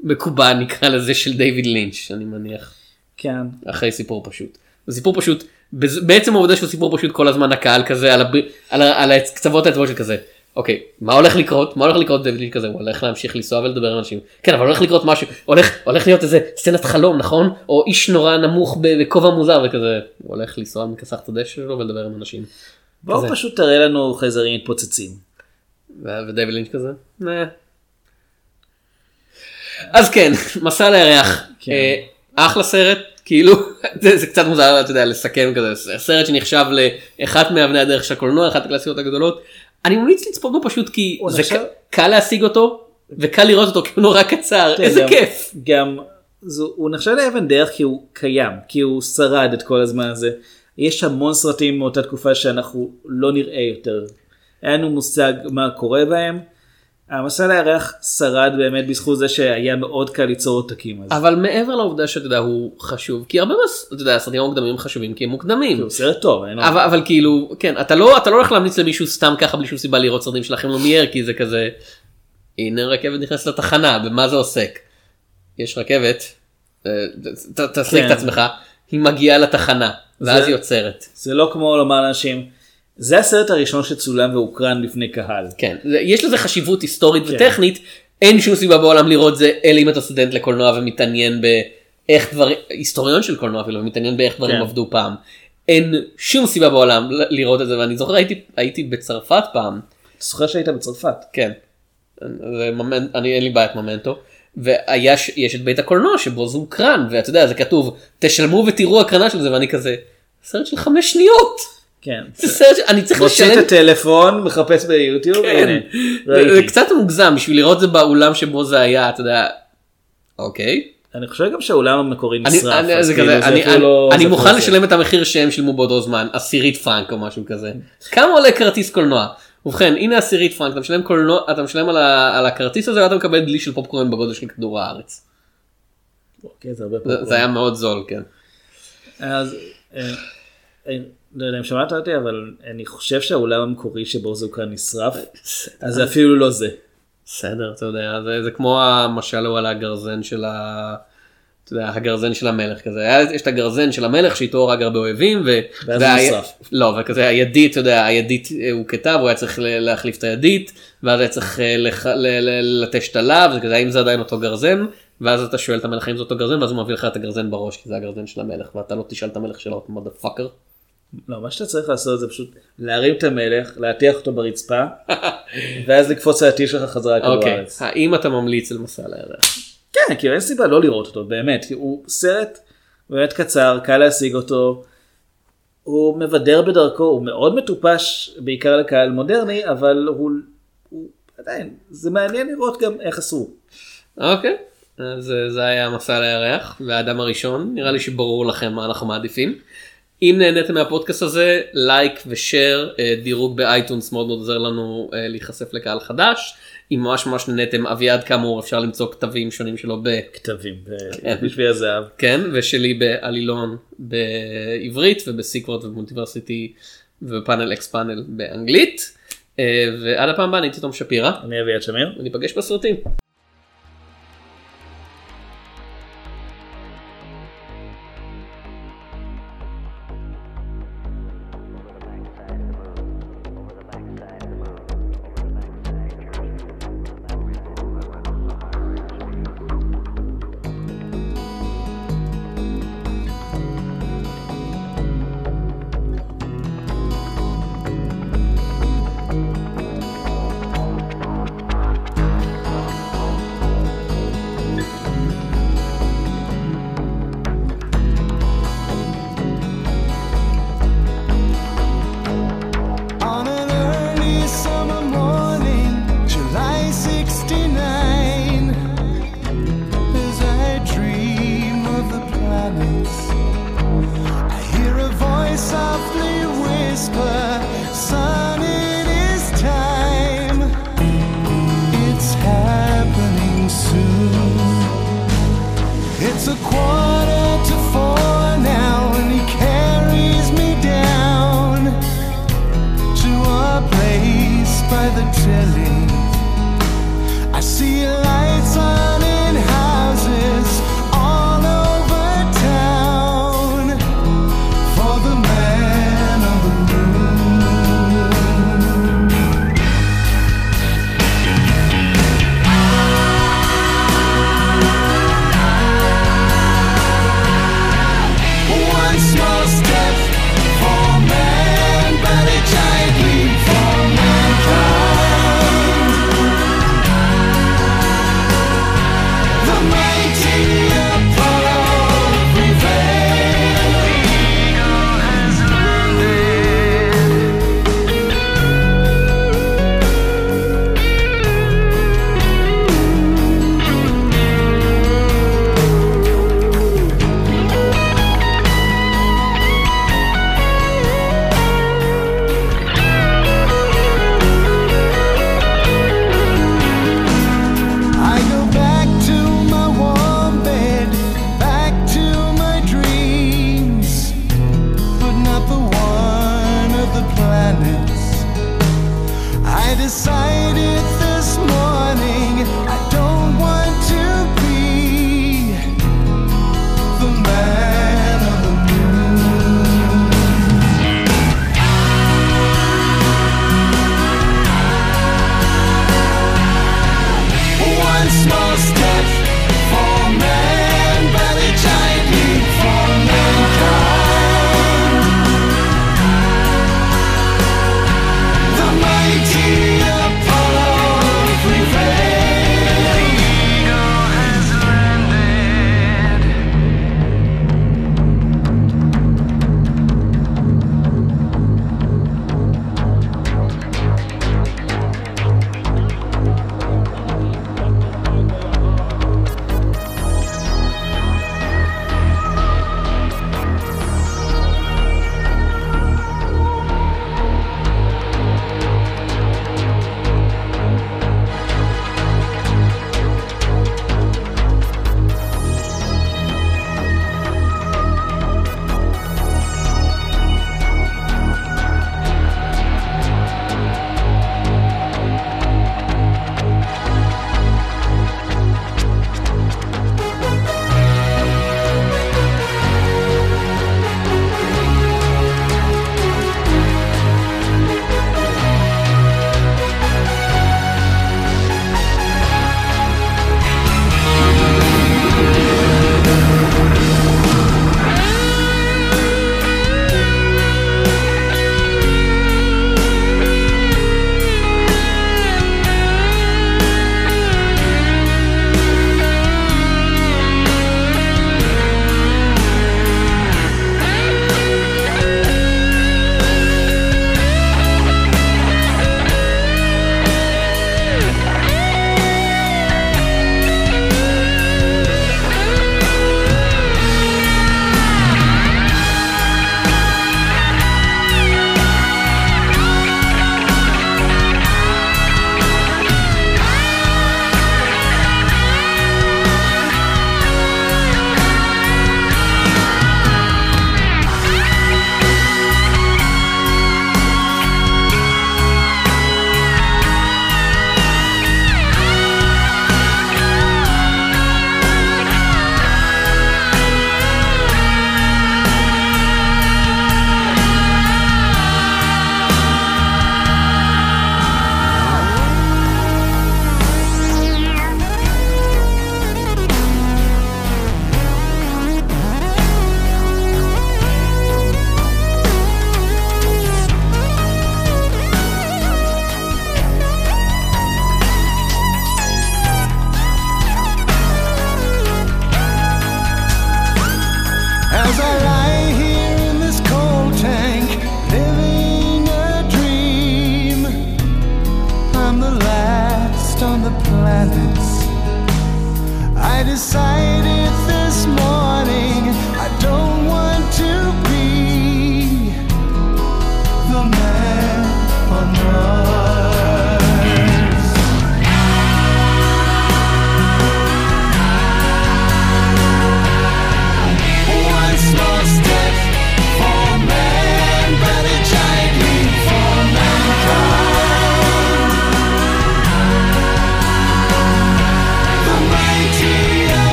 S1: מקובע נקרא לזה של דיוויד לינץ' אני מניח
S2: כן.
S1: אחרי סיפור פשוט. סיפור פשוט בעצם העובדה שהוא סיפור פשוט כל הזמן הקהל כזה על, הב... על, ה... על קצוות האצבעות של כזה. אוקיי מה הולך לקרות מה הולך לקרות דיוויד לינץ' כזה הוא הולך להמשיך לנסוע ולדבר עם אנשים כן אבל הולך לקרות משהו הולך הולך להיות איזה סצנת חלום נכון או איש נורא נמוך בכובע מוזר וכזה הוא הולך לנסוע מכסח את הדשא שלו ולדבר עם אנשים.
S2: בואו
S1: כזה.
S2: פשוט תראה לנו חייזרים מתפוצצים.
S1: ו- ודייוויד לינץ' כזה. "נה." אז כן מסע לירח
S2: כן.
S1: אה, אחלה סרט כאילו זה, זה קצת מוזר אתה יודע לסכם כזה סרט שנחשב לאחת מאבני הדרך של הקולנוע אחת הקלאסיות הגדולות. אני ממליץ לצפות בו פשוט כי זה
S2: נחשב-
S1: ק- קל להשיג אותו וקל לראות אותו כי הוא נורא קצר
S2: כן,
S1: איזה
S2: גם-
S1: כיף.
S2: גם זו, הוא נחשב לאבן דרך כי הוא קיים, כי הוא שרד את כל הזמן הזה. יש המון סרטים מאותה תקופה שאנחנו לא נראה יותר. אין לנו מושג מה קורה בהם. המסע לירח שרד באמת בזכות זה שהיה מאוד קל ליצור עותקים. אז
S1: אבל מעבר לעובדה שאתה יודע הוא חשוב כי הרבה מס- אתה יודע הסרטים המוקדמים חשובים כי הם מוקדמים.
S2: הוא סרט טוב. לו-
S1: אבל, אבל כאילו כן אתה לא אתה לא הולך להמליץ למישהו סתם ככה בלי שום סיבה לראות סרטים שלכם לומייר כי זה כזה. הנה רכבת נכנסת לתחנה במה זה עוסק. יש רכבת. אה, ת- תסריק את
S2: כן.
S1: עצמך היא מגיעה לתחנה ואז
S2: זה-
S1: היא עוצרת.
S2: זה לא כמו לומר לאנשים, זה הסרט הראשון שצולם והוקרן בפני קהל.
S1: כן יש לזה חשיבות היסטורית
S2: כן.
S1: וטכנית אין שום סיבה בעולם לראות זה אלא אם אתה סטודנט לקולנוע ומתעניין באיך דברים היסטוריון של קולנוע אפילו ומתעניין באיך דברים
S2: כן.
S1: עבדו פעם. אין שום סיבה בעולם לראות את זה ואני זוכר הייתי הייתי בצרפת פעם.
S2: זוכר שהיית בצרפת.
S1: כן. זה ממנ... אני אין לי בעיית ממנטו. והיה ש... יש את בית הקולנוע שבו זה הוקרן ואתה יודע זה כתוב תשלמו ותראו הקרנה של זה ואני כזה סרט של חמש שניות.
S2: כן.
S1: זה סרט שאני צריך
S2: מוציא
S1: לשלם.
S2: את הטלפון, מחפש ביוטיוב,
S1: כן.
S2: הנה,
S1: זה, קצת מוגזם בשביל לראות את זה באולם שבו זה היה אתה יודע. אוקיי.
S2: אני חושב גם שהאולם המקורי נשרף.
S1: אני,
S2: כאילו לא-
S1: מוכן
S2: זה.
S1: לשלם את המחיר שהם שילמו באותו זמן עשירית פרנק או משהו כזה. כמה עולה כרטיס קולנוע? ובכן הנה עשירית פרנק אתה משלם קולנוע אתה משלם על, ה, על הכרטיס הזה ואתה מקבל דלי של פופקורן בגודל של כדור הארץ.
S2: אוקיי, זה
S1: זה. זה היה מאוד זול כן.
S2: אז אה, אה, לא יודע אם שמעת אותי אבל אני חושב שהאולם המקורי שבו זה הוקרן נשרף אז זה אפילו לא זה.
S1: בסדר אתה יודע זה, זה כמו המשל הוא על הגרזן של ה... אתה יודע, הגרזן של המלך כזה היה, יש את הגרזן של המלך שאיתו הרג הרבה אויבים ו...
S2: ואז הוא נשרף.
S1: לא וכזה הידית אתה יודע הידית אה, הוא כתב הוא היה צריך להחליף את הידית ואז היה צריך אה, לח... לטש את הלאו זה כזה האם זה עדיין אותו גרזן ואז אתה שואל את המלך אם זה אותו גרזן ואז הוא מביא לך את הגרזן בראש כי זה הגרזן של המלך ואתה לא תשאל את המלך שלו מודה פאקר.
S2: לא מה שאתה צריך לעשות זה פשוט להרים את המלך להטיח אותו ברצפה ואז לקפוץ על הטיל שלך חזרה לכדור
S1: אוקיי
S2: הארץ.
S1: האם אתה ממליץ על מסע לירח?
S2: כן כאילו אין סיבה לא לראות אותו באמת הוא סרט באמת קצר קל להשיג אותו. הוא מבדר בדרכו הוא מאוד מטופש בעיקר לקהל מודרני אבל הוא, הוא עדיין זה מעניין לראות גם איך עשו.
S1: אוקיי, אז אה, זה היה מסע לירח והאדם הראשון, נראה לי שברור לכם מה אנחנו מעדיפים. אם נהניתם מהפודקאסט הזה, לייק ושאר, אה, דירוג באייטונס מאוד מאוד עוזר לנו אה, להיחשף לקהל חדש. אם ממש ממש נהניתם, אביעד כאמור אפשר למצוא כתבים שונים שלו ב...
S2: כתבים
S1: כן.
S2: בשביל הזהב.
S1: כן, ושלי בעלילון בעברית ובסיקוורט ובמולטיברסיטי ובפאנל אקס פאנל באנגלית. אה, ועד הפעם הבאה אני הייתי תום שפירא,
S2: אני אביעד שמיר.
S1: וניפגש בסרטים.